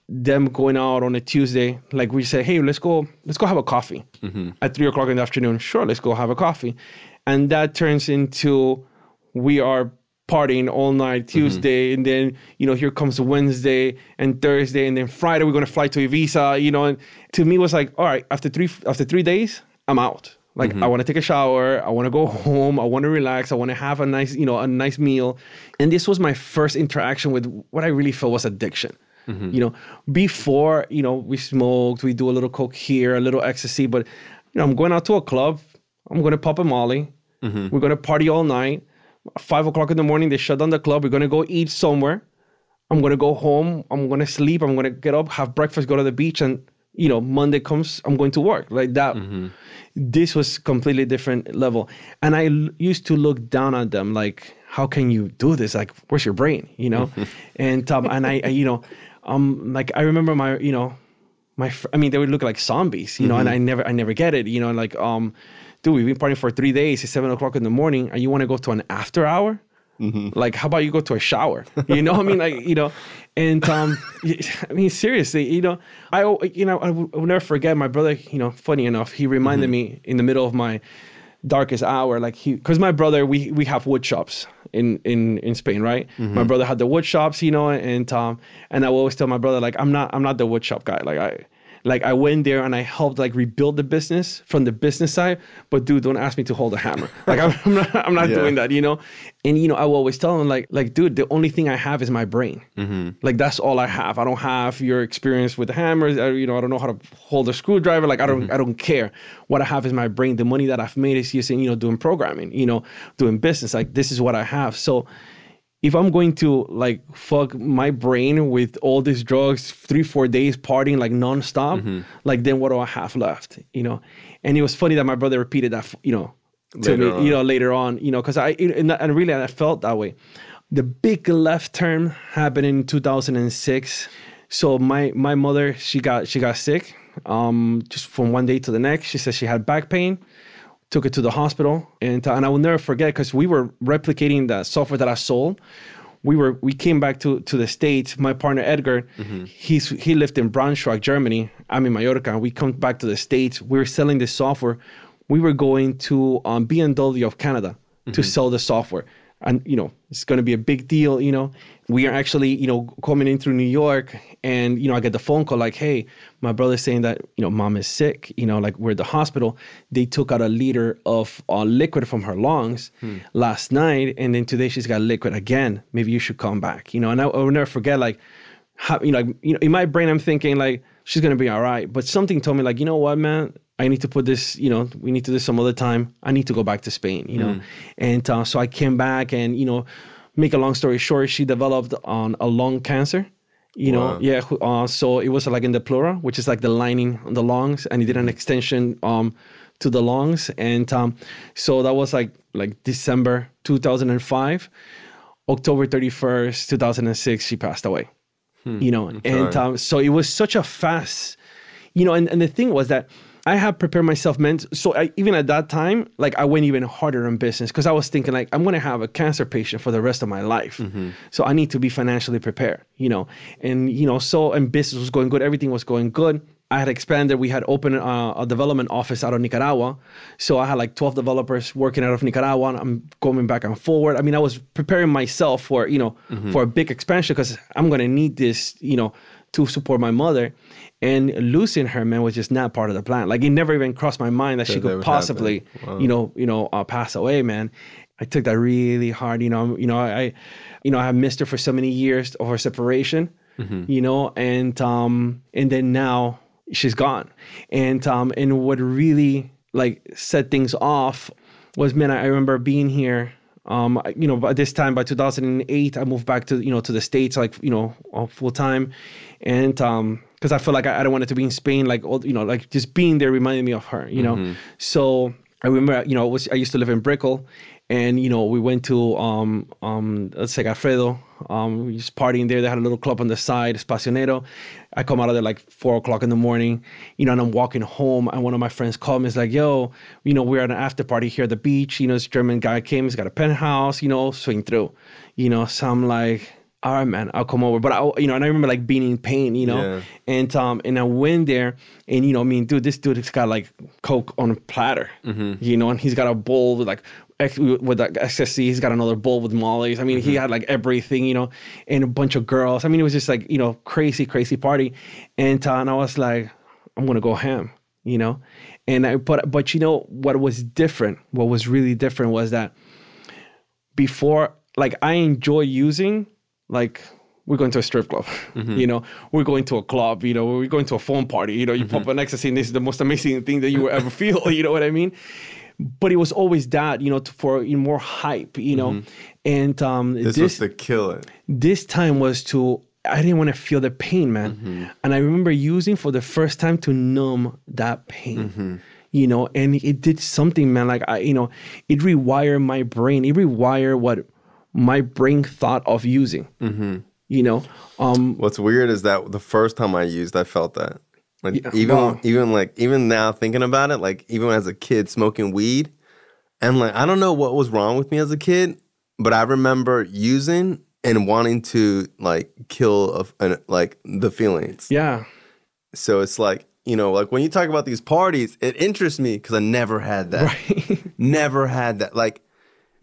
them going out on a Tuesday. Like we say, hey, let's go, let's go have a coffee Mm-hmm. at three o'clock in the afternoon. Sure, let's go have a coffee, and that turns into we are partying all night Mm-hmm. Tuesday, and then you know here comes Wednesday and Thursday, and then Friday we're gonna fly to Ibiza. You know, and to me it was like, all right, after three after three days, I'm out. Like Mm-hmm. I want to take a shower, I want to go home, I want to relax, I want to have a nice, you know, a nice meal. And this was my first interaction with what I really felt was addiction. Mm-hmm. You know, before, you know, we smoked, we do a little coke here, a little ecstasy, but you know, I'm going out to a club, I'm gonna pop a molly, Mm-hmm. we're gonna party all night. Five o'clock in the morning, they shut down the club, we're gonna go eat somewhere. I'm gonna go home, I'm gonna sleep, I'm gonna get up, have breakfast, go to the beach, and you know, Monday comes, I'm going to work. Like that. This was completely different level. And I l- used to look down at them like, how can you do this? Like, where's your brain? You know? and and I, I, you know, um, like I remember my, you know, my, fr- I mean, they would look like zombies, you know, and I never, I never get it, you know, like, um, dude, we've been partying for three days. It's seven o'clock in the morning, and you want to go to an after hour? Like, how about you go to a shower? You know, what I mean, like, you know, and um, I mean, seriously, you know, I, you know, I will never forget my brother. You know, funny enough, he reminded me in the middle of my darkest hour, like he, because my brother, we we have wood shops in in in Spain, right? My brother had the wood shops, you know, and um, and I will always tell my brother, like, I'm not, I'm not the wood shop guy, like I. like I went there and I helped like rebuild the business from the business side. But dude, don't ask me to hold a hammer. Like I'm, I'm not, I'm not Yeah. doing that, you know. And you know, I will always tell them like, like, dude, the only thing I have is my brain. Mm-hmm. Like that's all I have. I don't have your experience with the hammers. I, you know, I don't know how to hold a screwdriver. Like I don't, mm-hmm. I don't care. What I have is my brain. The money that I've made is using, you know, doing programming. You know, doing business. Like this is what I have. So if I'm going to like fuck my brain with all these drugs, three, four days partying like nonstop, like then what do I have left? You know? And it was funny that my brother repeated that, you know, to Later me, on. you know, later on, you know, because I, and, and really I felt that way. The big left turn happened in 2006. So my my mother, she got she got sick. Um, just from one day to the next, she said she had back pain took it to the hospital and uh, and I will never forget because we were replicating the software that I sold. We were we came back to to the states. My partner Edgar, mm-hmm. he's he lived in Braunschweig, Germany. I'm in Mallorca. We come back to the states. We were selling this software. We were going to um, BMW of Canada to mm-hmm. sell the software, and you know it's going to be a big deal. You know, we are actually you know coming in through New York, and you know I get the phone call like, hey, my brother's saying that you know mom is sick. You know, like we're at the hospital. They took out a liter of uh, liquid from her lungs last night, and then today she's got liquid again. Maybe you should come back. You know, and I, I will never forget like how you know, like, you know, in my brain, I'm thinking like she's gonna be all right. But something told me like, you know what, man, I need to put this. You know, we need to do this some other time. I need to go back to Spain. You know, and uh, so I came back, and you know, make a long story short, she developed on a lung cancer. You know, yeah. Uh, so it was like in the pleura, which is like the lining on the lungs, and he did an extension um, to the lungs, and um, so that was like like December 2005. October 31st, 2006, she passed away. You know, and um, so it was such a fast, you know, and, and the thing was that I have prepared myself meant so I, even at that time, like I went even harder in business because I was thinking like I'm gonna have a cancer patient for the rest of my life, so I need to be financially prepared, you know, and you know, so and business was going good, everything was going good. I had expanded. We had opened uh, a development office out of Nicaragua, so I had like 12 developers working out of Nicaragua. And I'm going back and forward. I mean, I was preparing myself for you know for a big expansion because I'm gonna need this, you know, to support my mother. And losing her, man, was just not part of the plan. Like it never even crossed my mind that she could possibly. Wow. you know, you know, uh, pass away, man. I took that really hard. You know, you know, I, you know, I missed her for so many years of our separation. You know, and um, and then now she's gone. And um, and what really like set things off was, man, I remember being here. Um, you know, by this time, by 2008, I moved back to you know to the states, like you know, full time, and um, because I felt like I, I don't want it to be in Spain, like all you know, like just being there reminded me of her, you know. So I remember, you know, I was I used to live in Brickell, and you know, we went to um um let's say Alfredo, um, we just partying there. They had a little club on the side, Espacionero. I come out of there like four o'clock in the morning, you know, and I'm walking home, and one of my friends called me. It's like, yo, you know, we're at an after party here at the beach. You know, this German guy came. He's got a penthouse. You know, swing through. You know, so I'm like. All right, man, I'll come over. But I, you know, and I remember like being in pain, you know, Yeah. and um, and I went there, and you know, I mean, dude, this dude has got like coke on a platter, you know, and he's got a bowl with like ex- with like ecstasy. He's got another bowl with mollies. I mean, he had like everything, you know, and a bunch of girls. I mean, it was just like you know, crazy, crazy party, and uh, and I was like, I'm gonna go ham, you know, and I but but you know what was different? What was really different was that before like I enjoy using like we're going to a strip club, you mm-hmm. know, we're going to a club, you know, we're going to a foam party, you know, you pop an ecstasy and this is the most amazing thing that you will ever feel, you know what I mean? But it was always that, you know, to, for you know, more hype, you know, mm-hmm. and um, This, this was to kill it. this time was to I didn't want to feel the pain, man. Mm-hmm. And I remember using for the first time to numb that pain. You know, and it did something, man. Like I, you know, it rewired my brain. It rewired what my brain thought of using. You know, um, What's weird is that the first time I used, I felt that. Like Yeah, even wow. even like even now thinking about it, like even as a kid smoking weed, and like I don't know what was wrong with me as a kid, but I remember using and wanting to like kill of like the feelings. yeah, So it's like you know, like when you talk about these parties, it interests me because I never had that. right. Never had that. Like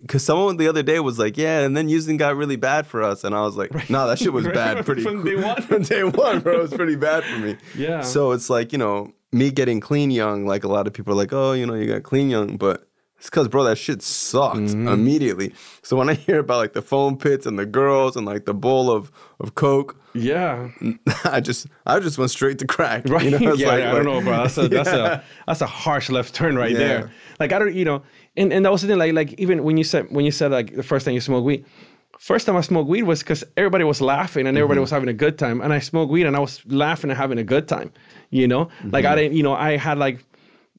because someone the other day was like, yeah, and then using got really bad for us, and I was like, no, that shit was bad pretty From day one. From day one, bro, it was pretty bad for me. Yeah. So it's like you know me getting clean young. Like a lot of people are like, oh, you know, you got clean young, but it's because bro, that shit sucked Mm-hmm. immediately. So when I hear about like the foam pits and the girls and like the bowl of of coke. Yeah. I just I just went straight to crack. Right. You know, yeah, like- I don't know, bro. That's a that's Yeah. a that's a harsh left turn right Yeah. there. Like I don't, you know, and, and that was the thing. Like like even when you said when you said like the first time you smoked weed, first time I smoked weed was because everybody was laughing and everybody Mm-hmm. was having a good time, and I smoked weed and I was laughing and having a good time. You know, like Mm-hmm. I didn't, you know, I had like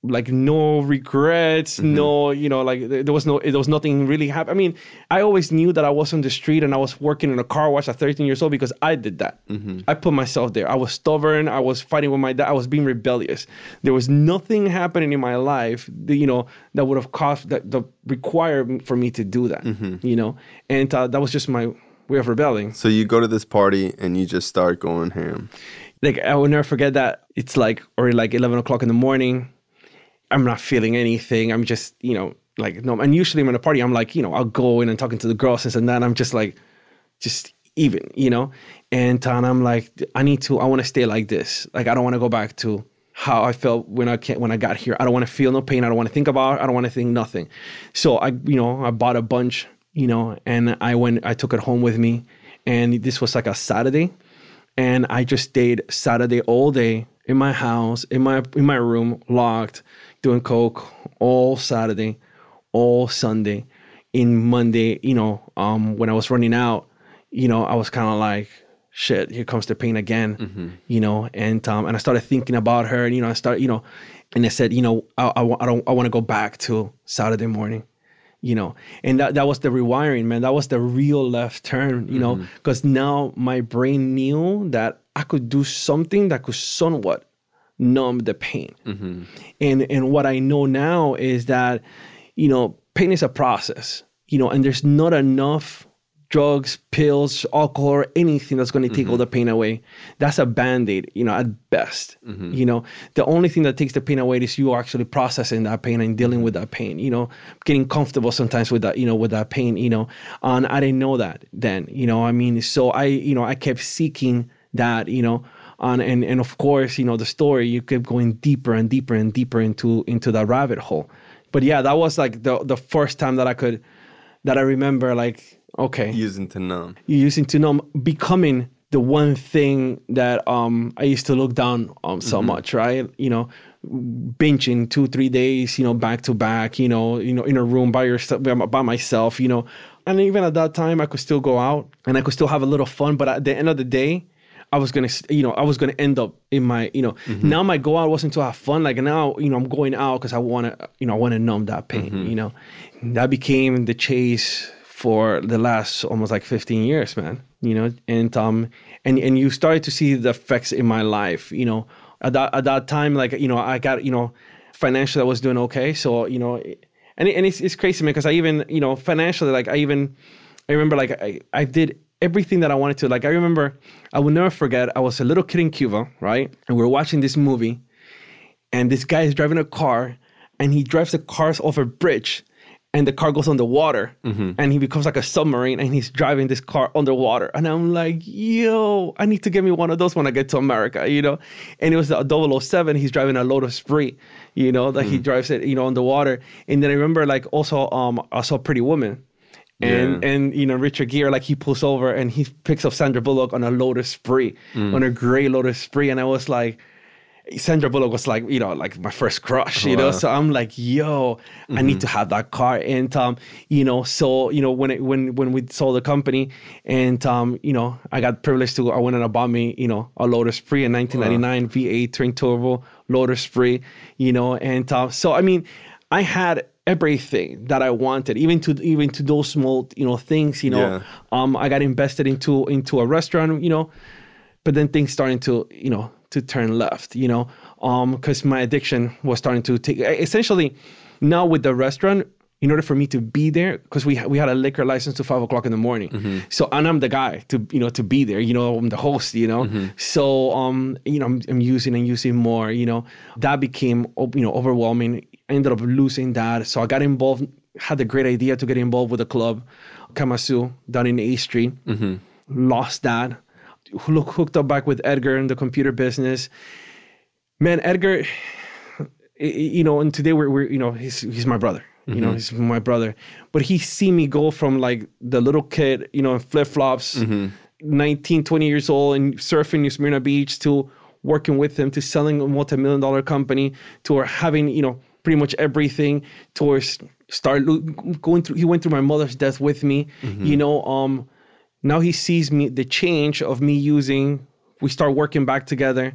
like no regrets, Mm-hmm. no, you know, like there was no, there was nothing really happening. I mean, I always knew that I was on the street and I was working in a car wash at 13 years old because I did that. Mm-hmm. I put myself there. I was stubborn. I was fighting with my dad. I was being rebellious. There was nothing happening in my life, that, you know, that would have caused that, that required for me to do that, Mm-hmm. you know, and uh, that was just my way of rebelling. So you go to this party and you just start going ham. like I will never forget that. It's like or like eleven o'clock in the morning. I'm not feeling anything. I'm just you know like no. And usually when I'm at a party, I'm like you know I'll go in and talking to the girls and then I'm just like just even you know. And, and I'm like I need to. I want to stay like this. Like I don't want to go back to how I felt when I when I got here. I don't want to feel no pain. I don't want to think about. It. I don't want to think nothing. So I you know I bought a bunch you know and I went I took it home with me. And this was like a Saturday and I just stayed Saturday all day in my house, in my in my room, locked, doing coke all Saturday, all Sunday. In Monday, you know, um, when I was running out, you know, I was kind of like, shit, here comes the pain again, you know, and um, and I started thinking about her, and you know, I started, you know, and I said, you know, I, I, I don't, I want to go back to Saturday morning you know? And that, that was the rewiring man. That was the real left turn you know? Because now my brain knew that i could do something that could somewhat numb the pain. Mm-hmm. And and what i know now is that you know pain is a process you know and there's not enough drugs pills alcohol or anything that's going to take all mm-hmm. the pain away. That's a band-aid you know at best mm-hmm. you know. The only thing that takes the pain away is you actually processing that pain and dealing with that pain you know getting comfortable sometimes with that you know with that pain you know. And i didn't know that then you know i mean so i you know i kept seeking that you know on and and of course you know the story you kept going deeper and deeper and deeper into into that rabbit hole but yeah that was like the the first time that i could that i remember like okay Using to numb. using to numb becoming the one thing that um I used to look down on so much, right? You know, binging two, three days, you know, back to back, you know, you know, in a room by yourself by myself, you know. And even at that time I could still go out and I could still have a little fun, but at the end of the day, I was gonna, you know, I was gonna end up in my, you know, now my go out wasn't to have fun. Like now, you know, I'm going out because I want to, you know, I want to numb that pain. You know, that became the chase for the last almost like 15 years, man. You know, and um, and and you started to see the effects in my life. You know, at that at that time, like you know, I got you know, financially I was doing okay. So you know, and and it's it's crazy, man, because I even you know financially, like I even I remember like I I did everything that I wanted to. Like I remember, I will never forget. I was a little kid in Cuba, right, and we were watching this movie, and this guy is driving a car, and he drives the cars over a bridge, and the car goes on the water, and he becomes like a submarine, and he's driving this car underwater, and I'm like, yo, I need to get me one of those when I get to America, you know, and it was the 007. He's driving a Lotus Esprit, you know, that he drives it, you know, underwater, and then I remember like also um I saw Pretty Woman. And Yeah. and you know Richard Gere like he pulls over and he picks up Sandra Bullock on a Lotus Esprit, on a gray Lotus Esprit, and I was like, Sandra Bullock was like you know like my first crush, you know. So I'm like, yo, I need to have that car, and um, you know, so you know when it, when when we sold the company, and um, you know, I got privileged to I went and I bought me you know a Lotus Esprit in 1999 V8 twin turbo Lotus Esprit, you know, and um, so I mean, I had everything that I wanted, even to even to those small you know things, you know. Yeah. Um, I got invested into into a restaurant, you know, but then things starting to you know to turn left, you know, um, because my addiction was starting to take. Essentially, now with the restaurant, in order for me to be there, because we we had a liquor license to five o'clock in the morning, so and I'm the guy to you know to be there, you know, I'm the host, you know, so um, you know, I'm, I'm using and using more, you know, that became you know overwhelming. I ended up losing that, so I got involved had the great idea to get involved with a club, Kamasu, down in A Street. Mm-hmm. Lost that. Look, hooked up back with Edgar in the computer business. Man, Edgar, you know, and today we're, we're you know, he's he's my brother. You know, mm-hmm. he's my brother. But he see me go from like the little kid, you know, in flip flops, mm-hmm. 19, 20 years old, and surfing in Smyrna Beach to working with him to selling a multi-million dollar company to having, you know, pretty much everything towards start going through he went through my mother's death with me you know um now he sees me the change of me using we start working back together.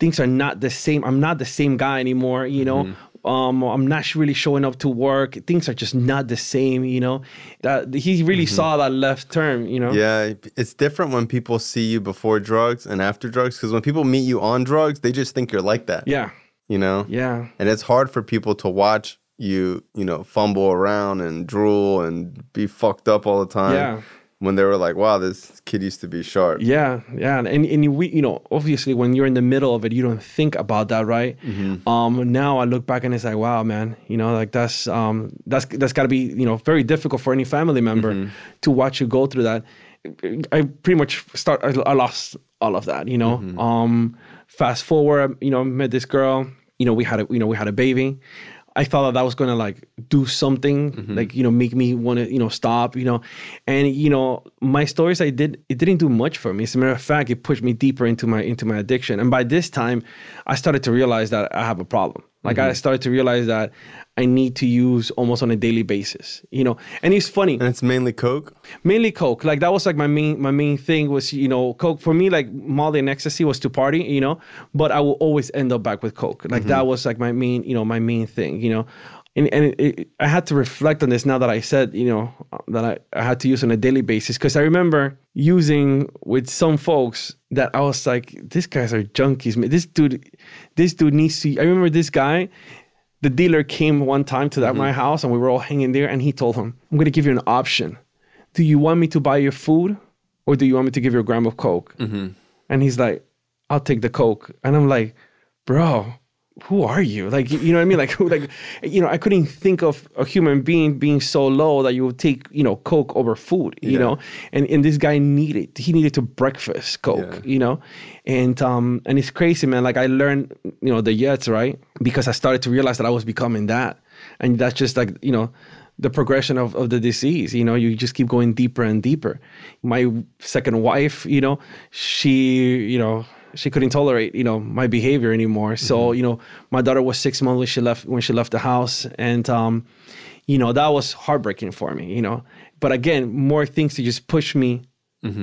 Things are not the same i'm not the same guy anymore you know. Um i'm not really showing up to work things are just not the same you know. That he really saw that left turn you know. Yeah, it's different when people see you before drugs and after drugs because when people meet you on drugs, they just think you're like that. yeah You know? yeah And it's hard for people to watch you, you know, fumble around and drool and be fucked up all the time. Yeah. When they were like, wow, this kid used to be sharp. Yeah, yeah, and and we, you know, obviously when you're in the middle of it, you don't think about that, right? Um, now I look back and it's like, wow, man, you know, like that's um, that's that's got to be, you know, very difficult for any family member to watch you go through that. I pretty much start. I, I lost all of that, you know. Um, fast forward, you know, I met this girl. You know, we had a, you know, we had a baby. I thought that that was gonna like do something, mm-hmm. like you know, make me want to you know stop, you know, and you know, my stories I did it didn't do much for me. As a matter of fact, it pushed me deeper into my into my addiction. And by this time, I started to realize that I have a problem. Like I mm-hmm. started to realize that I need to use almost on a daily basis, you know. And it's funny. And it's mainly Coke. mainly coke. Like that was like my main my main thing was you know coke. For me like molly and ecstasy was to party you know? But i will always end up back with coke. Like mm-hmm. that was like my main you know my main thing you know and, and it, it, i had to reflect on this now that i said you know that i, I had to use on a daily basis. Because i remember using with some folks that i was like these guys are junkies man. this dude this dude needs to i remember this guy the dealer came one time to that mm-hmm. my house and we were all hanging there and he told him i'm going to give you an option. Do you want me to buy your food or do you want me to give you a gram of coke? Mm-hmm. And he's like i'll take the coke. And i'm like bro who are you? Like you know what i mean? Like who like you know i couldn't think of a human being being so low that you would take you know coke over food you Yeah. know? And and this guy needed he needed to breakfast coke Yeah. you know? And um and it's crazy man. Like i learned you know the yets right? Because i started to realize that i was becoming that. And that's just like you know the progression of, of the disease you know? You just keep going deeper and deeper. My second wife you know she you know she couldn't tolerate you know my behavior anymore so you know my daughter was six months when she left when she left the house and um you know that was heartbreaking for me you know but again more things to just push me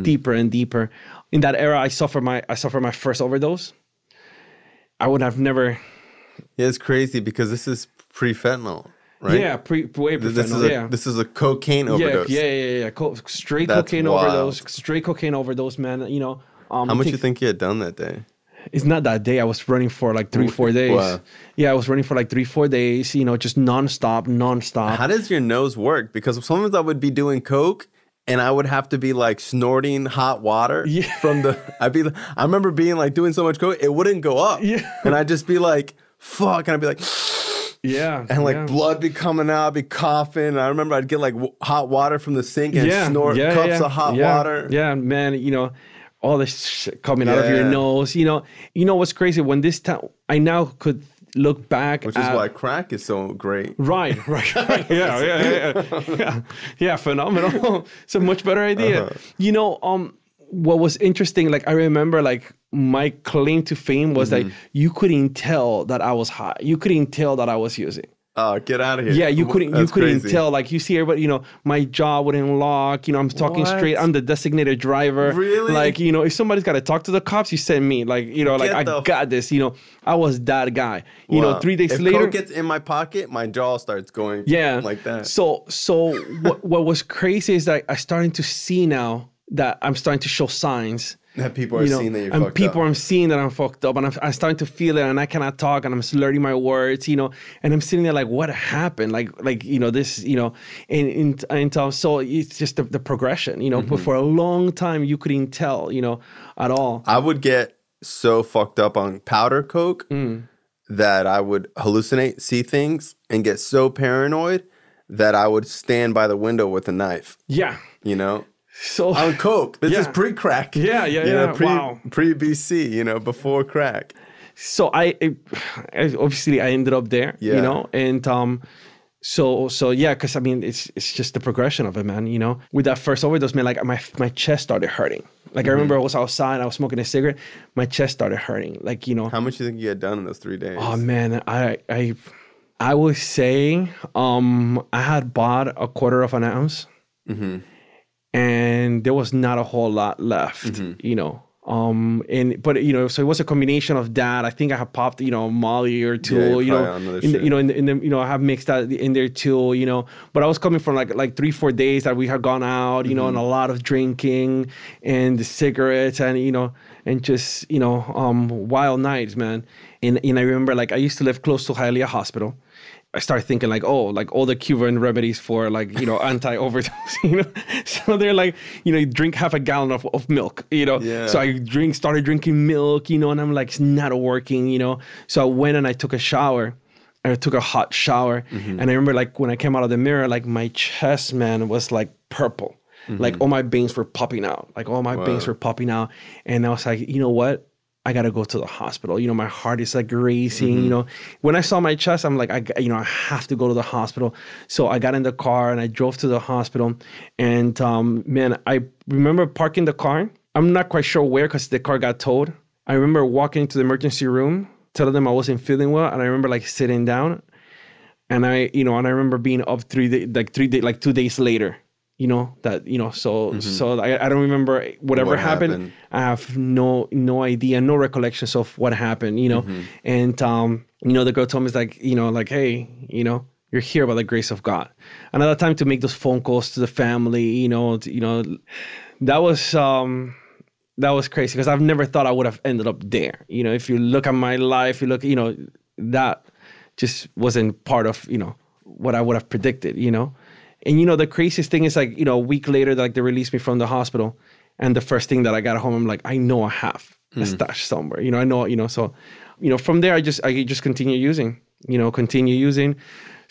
deeper and deeper in that era i suffered my i suffered my first overdose i would have never Yeah, it's crazy because this is pre fentanyl, right? yeah pre way Th- This is pre-fentanyl, a yeah this is a cocaine overdose. Yeah, yeah, yeah, yeah. Co- straight That's cocaine wild. overdose. Straight cocaine overdose, man. You know, um, How I much think you think you had done that day? It's not that day. I was running for like three, four days. Wow. Yeah, I was running for like three, four days. You know, just nonstop, nonstop. How does your nose work? Because sometimes I would be doing coke and I would have to be like snorting hot water Yeah. from the. I'd be. I remember being like doing so much coke, it wouldn't go up. Yeah. And I'd just be like, "Fuck," and I'd be like, yeah, and like yeah. blood be coming out, I'd be coughing. And I remember I'd get like w- hot water from the sink and snort yeah, cups yeah, of hot yeah, water. Yeah, man, you know, all this shit coming out of your nose. You know, you know what's crazy? When this time, I now could look back, Which is at- why crack is so great. Right, right, right. Yeah, yeah, yeah, yeah. yeah. Yeah, phenomenal. it's a much better idea. Uh-huh. You know, um, what was interesting, like I remember like my claim to fame was Mm-hmm. that you couldn't tell that I was high. You couldn't tell that I was using. Oh, get out of here. Yeah, you couldn't you couldn't crazy. tell. Like you see everybody, you know, my jaw wouldn't lock. You know, I'm talking What? straight. I'm the designated driver. Really? Like, you know, if somebody's gotta talk to the cops, you send me. Like, you know, like Get I the got this. You know, I was that guy. You know, three days if later. coke gets in my pocket, my jaw starts going yeah like that. so so what, what was crazy is that i'm starting to see now that i'm starting to show signs that people are you know seeing that you're and people up. i'm seeing that i'm fucked up and I'm, I'm starting to feel it and i cannot talk and i'm slurring my words you know and i'm sitting there like what happened like like you know this you know and and, and um, so it's just the, the progression you know Mm-hmm. but for a long time you couldn't tell you know at all I would get so fucked up on powder coke Mm. that I would hallucinate, see things, and get so paranoid that I would stand by the window with a knife. Yeah. You know, So on coke. This is pre-crack. Yeah, yeah, You know, yeah. pre Wow. pre BC. You know, before crack. so I, I obviously I ended up there, Yeah. you know, and um, so so yeah, because I mean it's it's just the progression of it, man. You know, with that first overdose, man, like my my chest started hurting. Like Mm-hmm. I remember I was outside, I was smoking a cigarette, my chest started hurting. Like you know, How much do you think you had done in those three days? oh man, I I I would say um I had bought a quarter of an ounce, and there was not a whole lot left, you know. Um and but you know, so it was a combination of that. I think I have popped, you know, Molly or two, Yeah, you're know, probably on other in the, you know, in the, in the, you know, I have mixed that in there too, you know. But I was coming from like like three four days that we had gone out, you know, and a lot of drinking and the cigarettes and you know and just you know um wild nights, man. And and I remember like I used to live close to Hialeah Hospital. I started thinking like, oh, like all the Cuban remedies for like, you know, anti-overdose, you know. So they're like, you know, you drink half a gallon of, of milk, you know. Yeah. So I drink, started drinking milk, you know, and I'm like, it's not working, you know. So I went and I took a shower. I took a hot shower. Mm-hmm. And I remember like when I came out of the mirror, like my chest, man, was like purple. Like mm-hmm. all my veins were popping out. Like all my veins were popping out. And I was like, you know what? I gotta go to the hospital. You know, my heart is like racing. You know, when I saw my chest, I'm like, I, you know, I have to go to the hospital. So I got in the car and I drove to the hospital. And um, man, I remember parking the car. I'm not quite sure where because the car got towed. I remember walking into the emergency room, telling them I wasn't feeling well, and I remember like sitting down, and I, you know, and I remember being up three day, like three day, like two days later. You know that you know so so I, I don't remember whatever What happened. happened. I have no no idea, no recollections of what happened, you know. Mm-hmm. And um, you know, the girl told me it's like, you know, like, hey, you know, you're here by the grace of God. Another time to make those phone calls to the family, you know, to- you know, that was um that was crazy because I've never thought I would have ended up there. You know, if you look at my life, you look, you know, that just wasn't part of, you know, what I would have predicted, you know. And you know, the craziest thing is like, you know, a week later, like they released me from the hospital. And the first thing that I got home, I'm like, I know I have a mm. stash somewhere. You know, I know, you know, so you know, from there I just I just continue using, you know, continue using,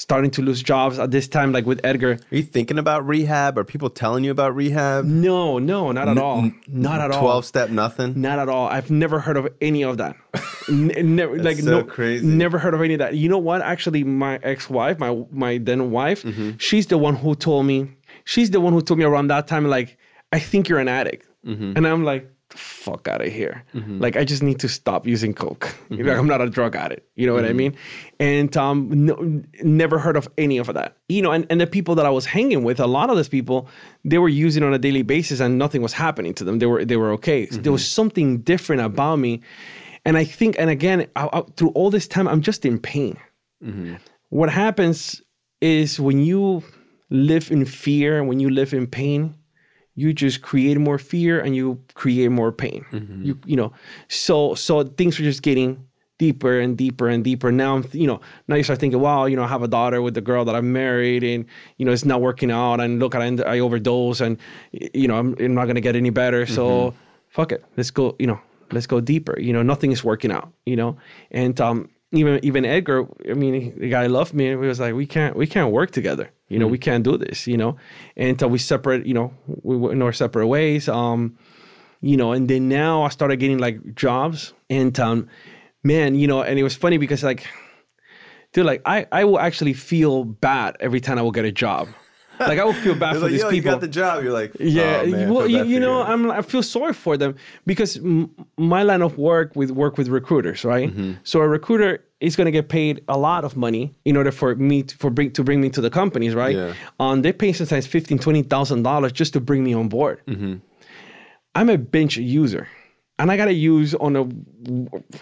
starting to lose jobs at this time, like with Edgar. Are you thinking about rehab? Are people telling you about rehab? No, no, not at all. Not at all. Twelve step nothing. Not at all. I've never heard of any of that. N- never, like so no, crazy. Never heard of any of that. You know what? Actually, my ex-wife, my my then wife, Mm-hmm. she's the one who told me. She's the one who told me around that time, like, I think you're an addict, Mm-hmm. and I'm like, fuck out of here. Like, I just need to stop using coke. Mm-hmm. Like, I'm not a drug addict. You know what I mean? And um, no, never heard of any of that. You know, and, and the people that I was hanging with, a lot of those people, they were using on a daily basis, and nothing was happening to them. They were they were okay. There was something different about me, and I think, and again, I, I- through all this time, I'm just in pain. What happens is when you live in fear, when you live in pain, you just create more fear and you create more pain. You you know, so so things are just getting deeper and deeper and deeper. Now I'm you know now you start thinking, wow, you know, I have a daughter with the girl that I'm married, and you know it's not working out, and look, I end- I overdose, and you know I'm, I'm not gonna get any better. So fuck it, let's go. You know, let's go deeper. You know, nothing is working out. You know, and um even even Edgar, I mean, the guy loved me, and we was like, we can't we can't work together. You know, we can't do this. You know, and until we separate, you know, we went in our separate ways. Um, you know, and then now I started getting like jobs, and um, man, you know, and it was funny because like, dude, like I I will actually feel bad every time I will get a job. Like I would feel bad for like, these yo, you people. got the job. You're like, Yeah, oh, man, well, you, you know, I'm I feel sorry for them because m- my line of work with work with recruiters, right? Mm-hmm. So a recruiter is going to get paid a lot of money in order for me to, for bring to bring me to the companies, right? Yeah. Um, they pay sometimes fifteen, twenty thousand dollars just to bring me on board. Mm-hmm. I'm a bench user. And I gotta use on a,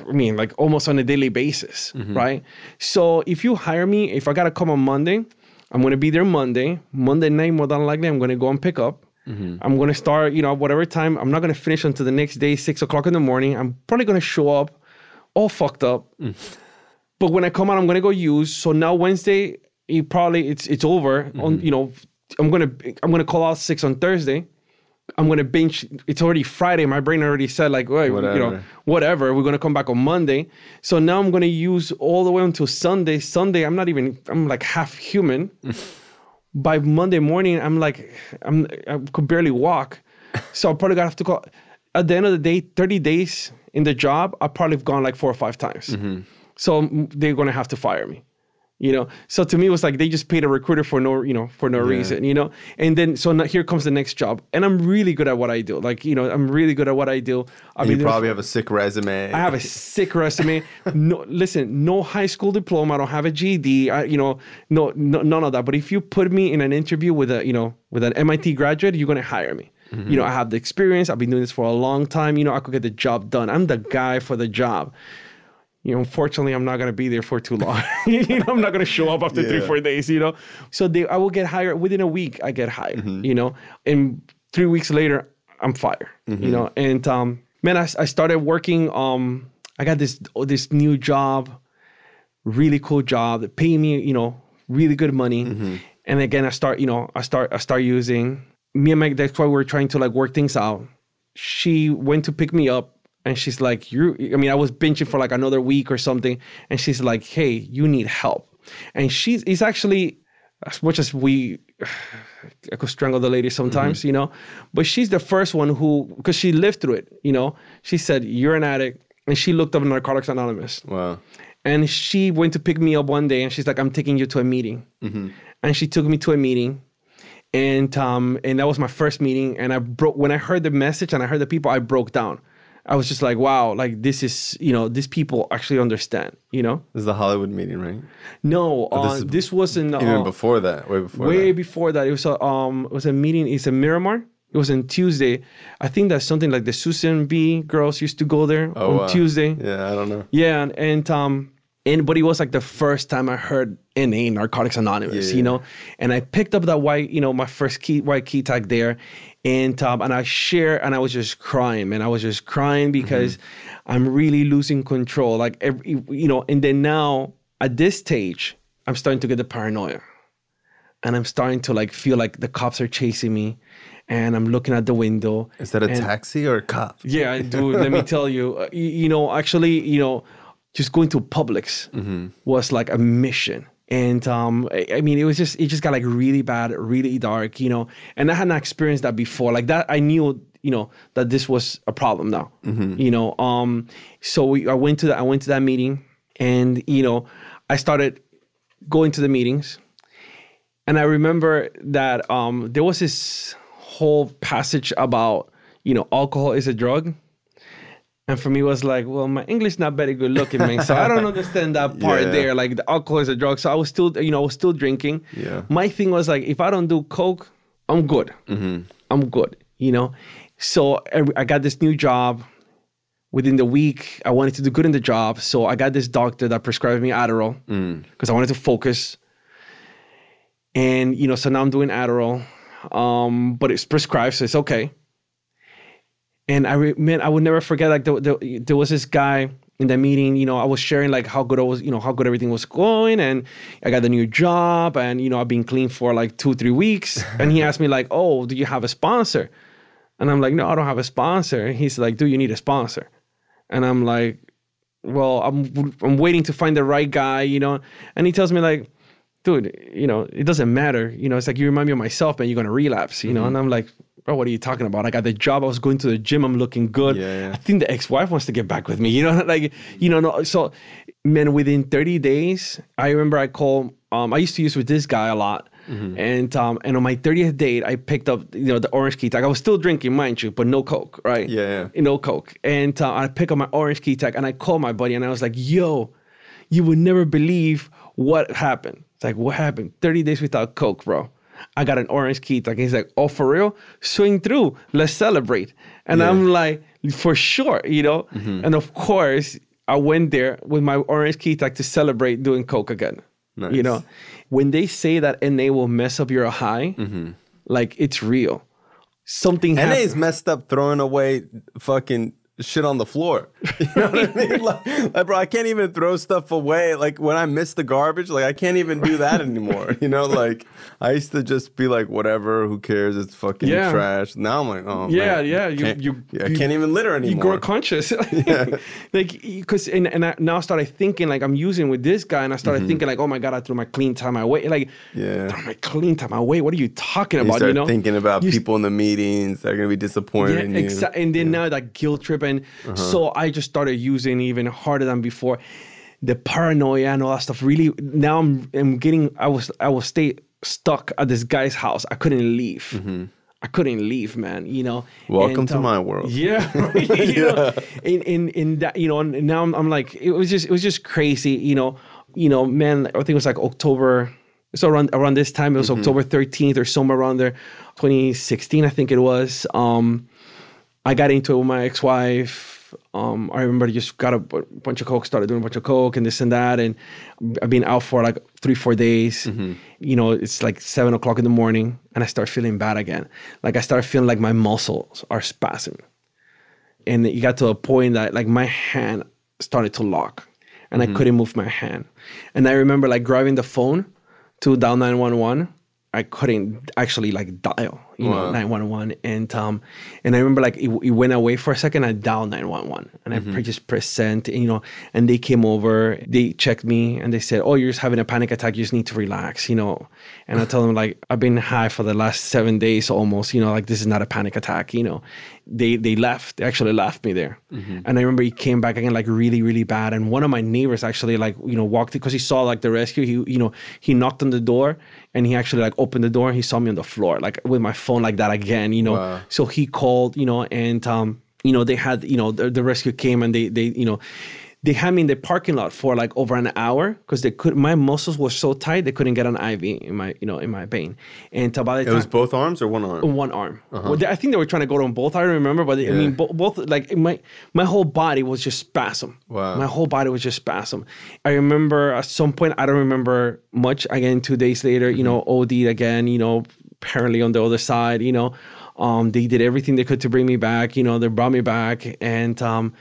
I mean, like almost on a daily basis, Mm-hmm. right? So if you hire me, if I gotta come on Monday, I'm gonna be there Monday. Monday night, more than likely, I'm gonna go and pick up. Mm-hmm. I'm gonna start, you know, whatever time. I'm not gonna finish until the next day, six o'clock in the morning. I'm probably gonna show up all fucked up. Mm. But when I come out, I'm gonna go use. So now Wednesday, it probably it's it's over. Mm-hmm. On you know, I'm gonna I'm gonna call out six on Thursday. I'm gonna binge. It's already Friday. My brain already said like, well, you know, Whatever. whatever. We're gonna come back on Monday. So now I'm gonna use all the way until Sunday. Sunday, I'm not even. I'm like half human. by Monday morning, I'm like, I'm I could barely walk. So I probably got to have to go. At the end of the day, 30 days in the job, I probably have gone like four or five times. So mm, they're gonna have to fire me. You know, so to me it was like they just paid a recruiter for no, you know, for no reason. You know, and then so now here comes the next job, and I'm really good at what I do. Like you know, I'm really good at what I do. I And you probably have a sick resume. I have a sick resume. No, listen, no high school diploma. I don't have a GED. I, you know, no, no, none of that. But if you put me in an interview with a, you know, with an MIT graduate, you're gonna hire me. Mm-hmm. You know, I have the experience. I've been doing this for a long time. You know, I could get the job done. I'm the guy for the job. You know, unfortunately, I'm not gonna be there for too long. you know, I'm not gonna show up after three, four days. You know, so they, I will get hired within a week. I get hired. You know, and three weeks later, I'm fired. You know, and um, man, I, I started working. Um, I got this this new job, really cool job that pay me, you know, really good money. And again, I start, you know, I start, I start using me and my. That's why we're trying to like work things out. She went to pick me up, and she's like, "You." I mean, I was benching for like another week or something, and she's like, "Hey, you need help." And she's it's actually as much as we I could strangle the lady sometimes, you know. But she's the first one who, because she lived through it, you know. She said, "You're an addict," and she looked up Narcotics Anonymous, wow. and she went to pick me up one day, and she's like, "I'm taking you to a meeting," mm-hmm. and she took me to a meeting, and um, and that was my first meeting, and I broke when I heard the message and I heard the people, I broke down. I was just like, wow, like this is, you know, these people actually understand, you know. This is the Hollywood meeting, right? No, uh, this this, wasn't uh, Even before that, way before way that. before that it was a um it was a meeting it's a miramar it was on tuesday i think that's something like the susan b girls used to go there on wow. tuesday Yeah, I don't know. yeah and, and um and but it was like the first time i heard na narcotics anonymous Yeah. you know and i picked up that white you know my first key white key tag there and um and i share and i was just crying and i was just crying because i'm really losing control like every you know and then now at this stage i'm starting to get the paranoia and I'm starting to like feel like the cops are chasing me, and I'm looking at the window. Is that a and- taxi or a cop? Yeah, dude. let me tell you, uh, you, you know, actually, you know, just going to Publix was like a mission. And um, I, I mean, it was just it just got like really bad, really dark, you know. And I hadn't experienced that before. Like that, I knew, you know, that this was a problem now. You know, um, so we, I went to that. I went to that meeting, and you know, I started going to the meetings. And I remember that um, there was this whole passage about, you know, alcohol is a drug. And for me, it was like, well, my English not very good looking, man. So I don't understand that part Yeah. there. Like the alcohol is a drug. So I was still, you know, I was still drinking. Yeah. My thing was like, if I don't do coke, I'm good. I'm good. You know. So I got this new job. Within the week, I wanted to do good in the job. So I got this doctor that prescribed me Adderall because I wanted to focus. And you know, so now I'm doing Adderall, um, but it's prescribed, so it's okay. And I re- man, I would never forget. Like the, the, there was this guy in the meeting. You know, I was sharing like how good I was, you know, how good everything was going, and I got the new job, and you know, I've been clean for like two, three weeks. and he asked me like, "Oh, do you have a sponsor?" And I'm like, "No, I don't have a sponsor." And he's like, "Do you need a sponsor?" And I'm like, "Well, I'm I'm waiting to find the right guy," you know. And he tells me like, dude, you know, it doesn't matter. You know, it's like you remind me of myself, man, you're gonna relapse, you know? Mm-hmm. And I'm like, bro, what are you talking about? I got the job, I was going to the gym, I'm looking good. Yeah, yeah. I think the ex-wife wants to get back with me, you know, like, you know, no, so man, within 30 days, I remember I called, um, I used to use with this guy a lot. And um, and on my 30th date, I picked up you know the orange key tag. I was still drinking, mind you, but no coke, right? Yeah, yeah. no coke. And uh, I pick up my orange key tag and I call my buddy and I was like, "Yo, you would never believe what happened." It's like, "What happened?" 30 days without coke, bro. I got an orange key tag. He's like, "Oh, for real? Swing through. Let's celebrate." And Yeah. I'm like, "For sure," you know. Mm-hmm. And of course, I went there with my orange key tag to celebrate doing coke again. You know, when they say that NA will mess up your high, mm-hmm. like it's real. Something NA happened. is messed up throwing away fucking shit on the floor. You know what I mean? Like, like, bro, I can't even throw stuff away. Like when I miss the garbage, like I can't even do that anymore. You know, like I used to just be like, whatever, who cares? It's fucking Yeah. trash. Now I'm like, oh Yeah, man, yeah, you- you- yeah, I you- can't even litter anymore. you grow conscious yeah. like because and, and I now started thinking like i'm using with this guy and i started thinking like oh my god i threw my clean time away like Mm-hmm. Yeah. throw my clean time away what are you talking you about start you know thinking about You people in the meetings that are gonna be disappointed yeah, you. Uh-huh. exa- and then now that guilt trip and so i just started using even harder than before the paranoia and all that stuff really now i'm, I'm getting i was i was stay stuck at this guy's house i couldn't leave I couldn't leave, man. You know. Mm-hmm. Welcome And, to um, my world. Yeah, right, you know, in in in that, you know, and now I'm, I'm like, it was just it was just crazy, you know, you know, man. I think it was like October. So around around this time, it was Mm-hmm. October 13th or somewhere around there, 2016, I think it was. Um, I got into it with my ex-wife. Um, I remember I just got a bunch of coke, started doing a bunch of coke and this and that, and I've been out for like three, four days. You know, it's like seven o'clock in the morning, and I start feeling bad again. Like I start feeling like my muscles are spasming, and it got to a point that like my hand started to lock, and I couldn't move my hand. And I remember like grabbing the phone to dial nine one one. I couldn't actually like dial, you know, Wow. nine one one, and um, and I remember like it, it went away for a second. I dialed nine one one, and I just pressed send, and, you know, and they came over, they checked me, and they said, "Oh, you're just having a panic attack. You just need to relax," you know. And I told them like I've been high for the last seven days almost, you know, like this is not a panic attack, you know. They they left, they actually left me there, and I remember he came back again like really really bad, and one of my neighbors actually like you know walked because he saw like the rescue, he you know he knocked on the door, and he actually like opened the door and he saw me on the floor like with my phone like that again, you know. Wow. So he called, you know, and um, you know, they had, you know, the, the rescue came and they they, you know, they had me in the parking lot for like over an hour because they could my muscles were so tight they couldn't get an IV in my, you know, in my vein. And uh, by the It time was both arms or one arm? one arm. Well, they- I think they were trying to go on both. I don't remember, but I mean, bo- both like my my whole body was just spasm. Wow. my whole body was just spasm. I remember at some point, I don't remember much. Again, two days later, you know, OD'd again. You know, apparently on the other side. You know, um, they did everything they could to bring me back. You know, they brought me back, and um,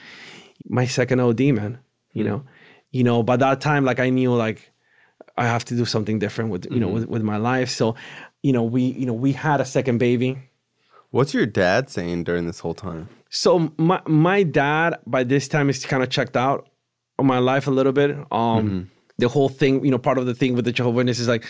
my second OD, man. You know, you know, by that time, like I knew, like I have to do something different with you know with, with my life. So, you know, we you know we had a second baby. What's your dad saying during this whole time? So my my dad by this time is kind of checked out on my life a little bit. Um, the whole thing, you know, part of the thing with the Jehovah's Witness is like.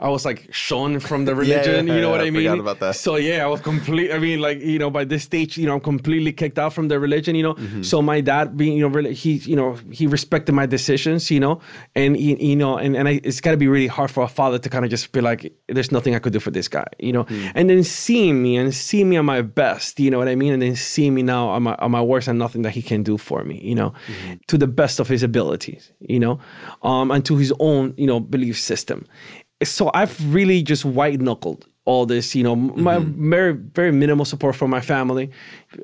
I was like shown from the religion, yeah, you know yeah, what I mean? about that. So yeah, I was complete. I mean, like you know, by this stage, you know, I'm completely kicked out from the religion, you know. Mm-hmm. So my dad, being you know, really, he you know, he respected my decisions, you know, and he, you know, and and I, it's got to be really hard for a father to kind of just be like, there's nothing I could do for this guy, you know, Mm. and then seeing me and seeing me at my best, you know what I mean, and then seeing me now on my on my worst and nothing that he can do for me, you know, Mm-hmm. to the best of his abilities, you know, um, and to his own you know belief system. So I've really just white knuckled all this, you know, my very very minimal support from my family.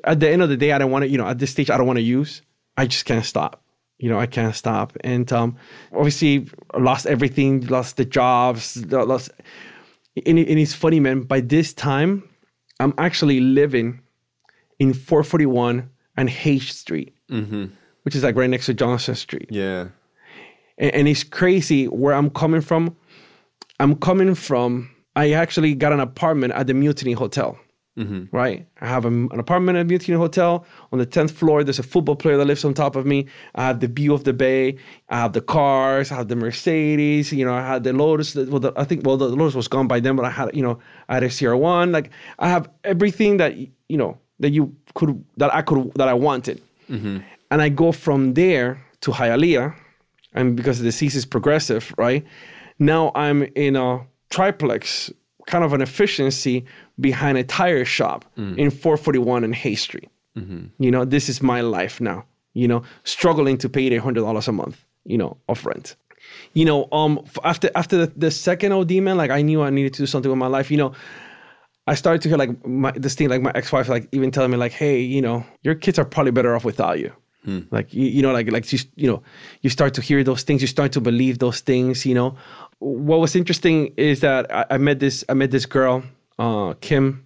At the end of the day, I don't want to, you know, at this stage, I don't want to use. I just can't stop. You know, I can't stop. And um, obviously, lost everything, lost the jobs, lost. And, and it's funny, man. By this time, I'm actually living in 441 and H Street, which is like right next to Johnson Street. Yeah. And, and it's crazy where I'm coming from. I'm coming from, I actually got an apartment at the Mutiny Hotel. Mm-hmm. Right? I have a, an apartment at Mutiny Hotel. On the 10th floor, there's a football player that lives on top of me. I have the view of the bay. I have the cars. I have the Mercedes. You know, I had the Lotus. Well, the, I think, well, the Lotus was gone by then, but I had, you know, I had a CR1. Like, I have everything that, you know, that you could, that I could, that I wanted. Mm-hmm. And I go from there to Hialeah and because the disease is progressive, right? Now I'm in a triplex, kind of an efficiency behind a tire shop mm. in 441 and Hay Street. Mm-hmm. You know, this is my life now. You know, struggling to pay eight hundred dollars a month. You know, of rent. You know, um, f- after after the, the second OD man, like I knew I needed to do something with my life. You know, I started to hear like my, this thing, like my ex-wife, like even telling me like, hey, you know, your kids are probably better off without you. Hmm. Like you, you know, like like you, you know, you start to hear those things, you start to believe those things. You know, what was interesting is that I, I met this I met this girl, uh, Kim,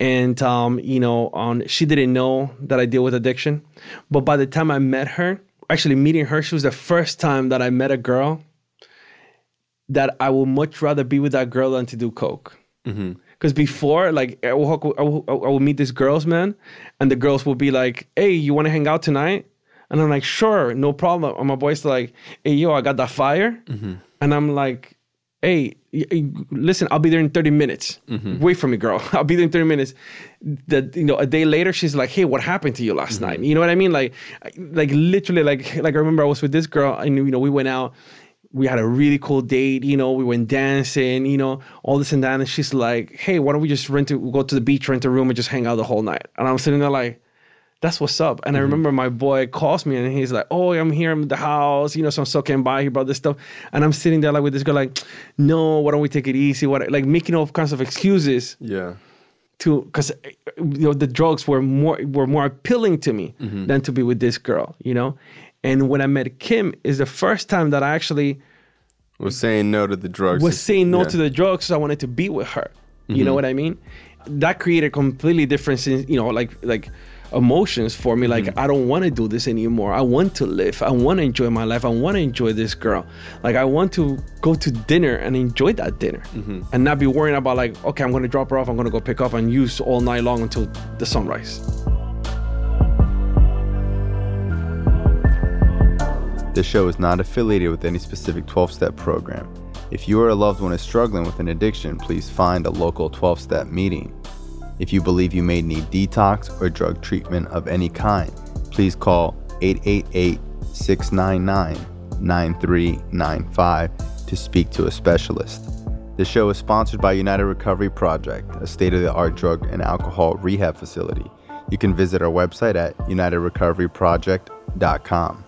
and um, you know, on she didn't know that I deal with addiction, but by the time I met her, actually meeting her, she was the first time that I met a girl that I would much rather be with that girl than to do coke. Because before, like, I will, I, will, I will meet these girls, man, and the girls will be like, "Hey, you want to hang out tonight?" And I'm like, "Sure, no problem." And my boy's like, "Hey, yo, I got that fire," and I'm like, "Hey, listen, I'll be there in 30 minutes. Mm-hmm. Wait for me, girl. I'll be there in 30 minutes." That you know, a day later, she's like, "Hey, what happened to you last mm-hmm. night?" You know what I mean? Like, like literally, like, like I remember I was with this girl, and you know, we went out we had a really cool date, you know, we went dancing, you know, all this and that. And she's like, hey, why don't we just rent to go to the beach, rent a room, and just hang out the whole night? And I'm sitting there like, that's what's up. And I mm-hmm. remember my boy calls me and he's like, oh, I'm here in the house, you know, so I'm came by, he brought this stuff. And I'm sitting there like with this girl, like, no, why don't we take it easy? What like making all kinds of excuses Yeah. to because eh, you know the drugs were more were more appealing to me mm-hmm. than to be with this girl, you know. And when I met Kim, is the first time that I actually Was saying no to the drugs. was saying no Yeah. to the drugs. So I wanted to be with her. You know mm-hmm. what I mean? That created completely different, you know, like like emotions for me. Like mm-hmm. I don't want to do this anymore. I want to live. I want to enjoy my life. I want to enjoy this girl. Like I want to go to dinner and enjoy that dinner, mm-hmm. and not be worrying about like, okay, I'm gonna drop her off. I'm gonna go pick up and use all night long until the sunrise. This show is not affiliated with any specific 12 step program. If you or a loved one is struggling with an addiction, please find a local 12 step meeting. If you believe you may need detox or drug treatment of any kind, please call 888 699 9395 to speak to a specialist. This show is sponsored by United Recovery Project, a state of the art drug and alcohol rehab facility. You can visit our website at unitedrecoveryproject.com.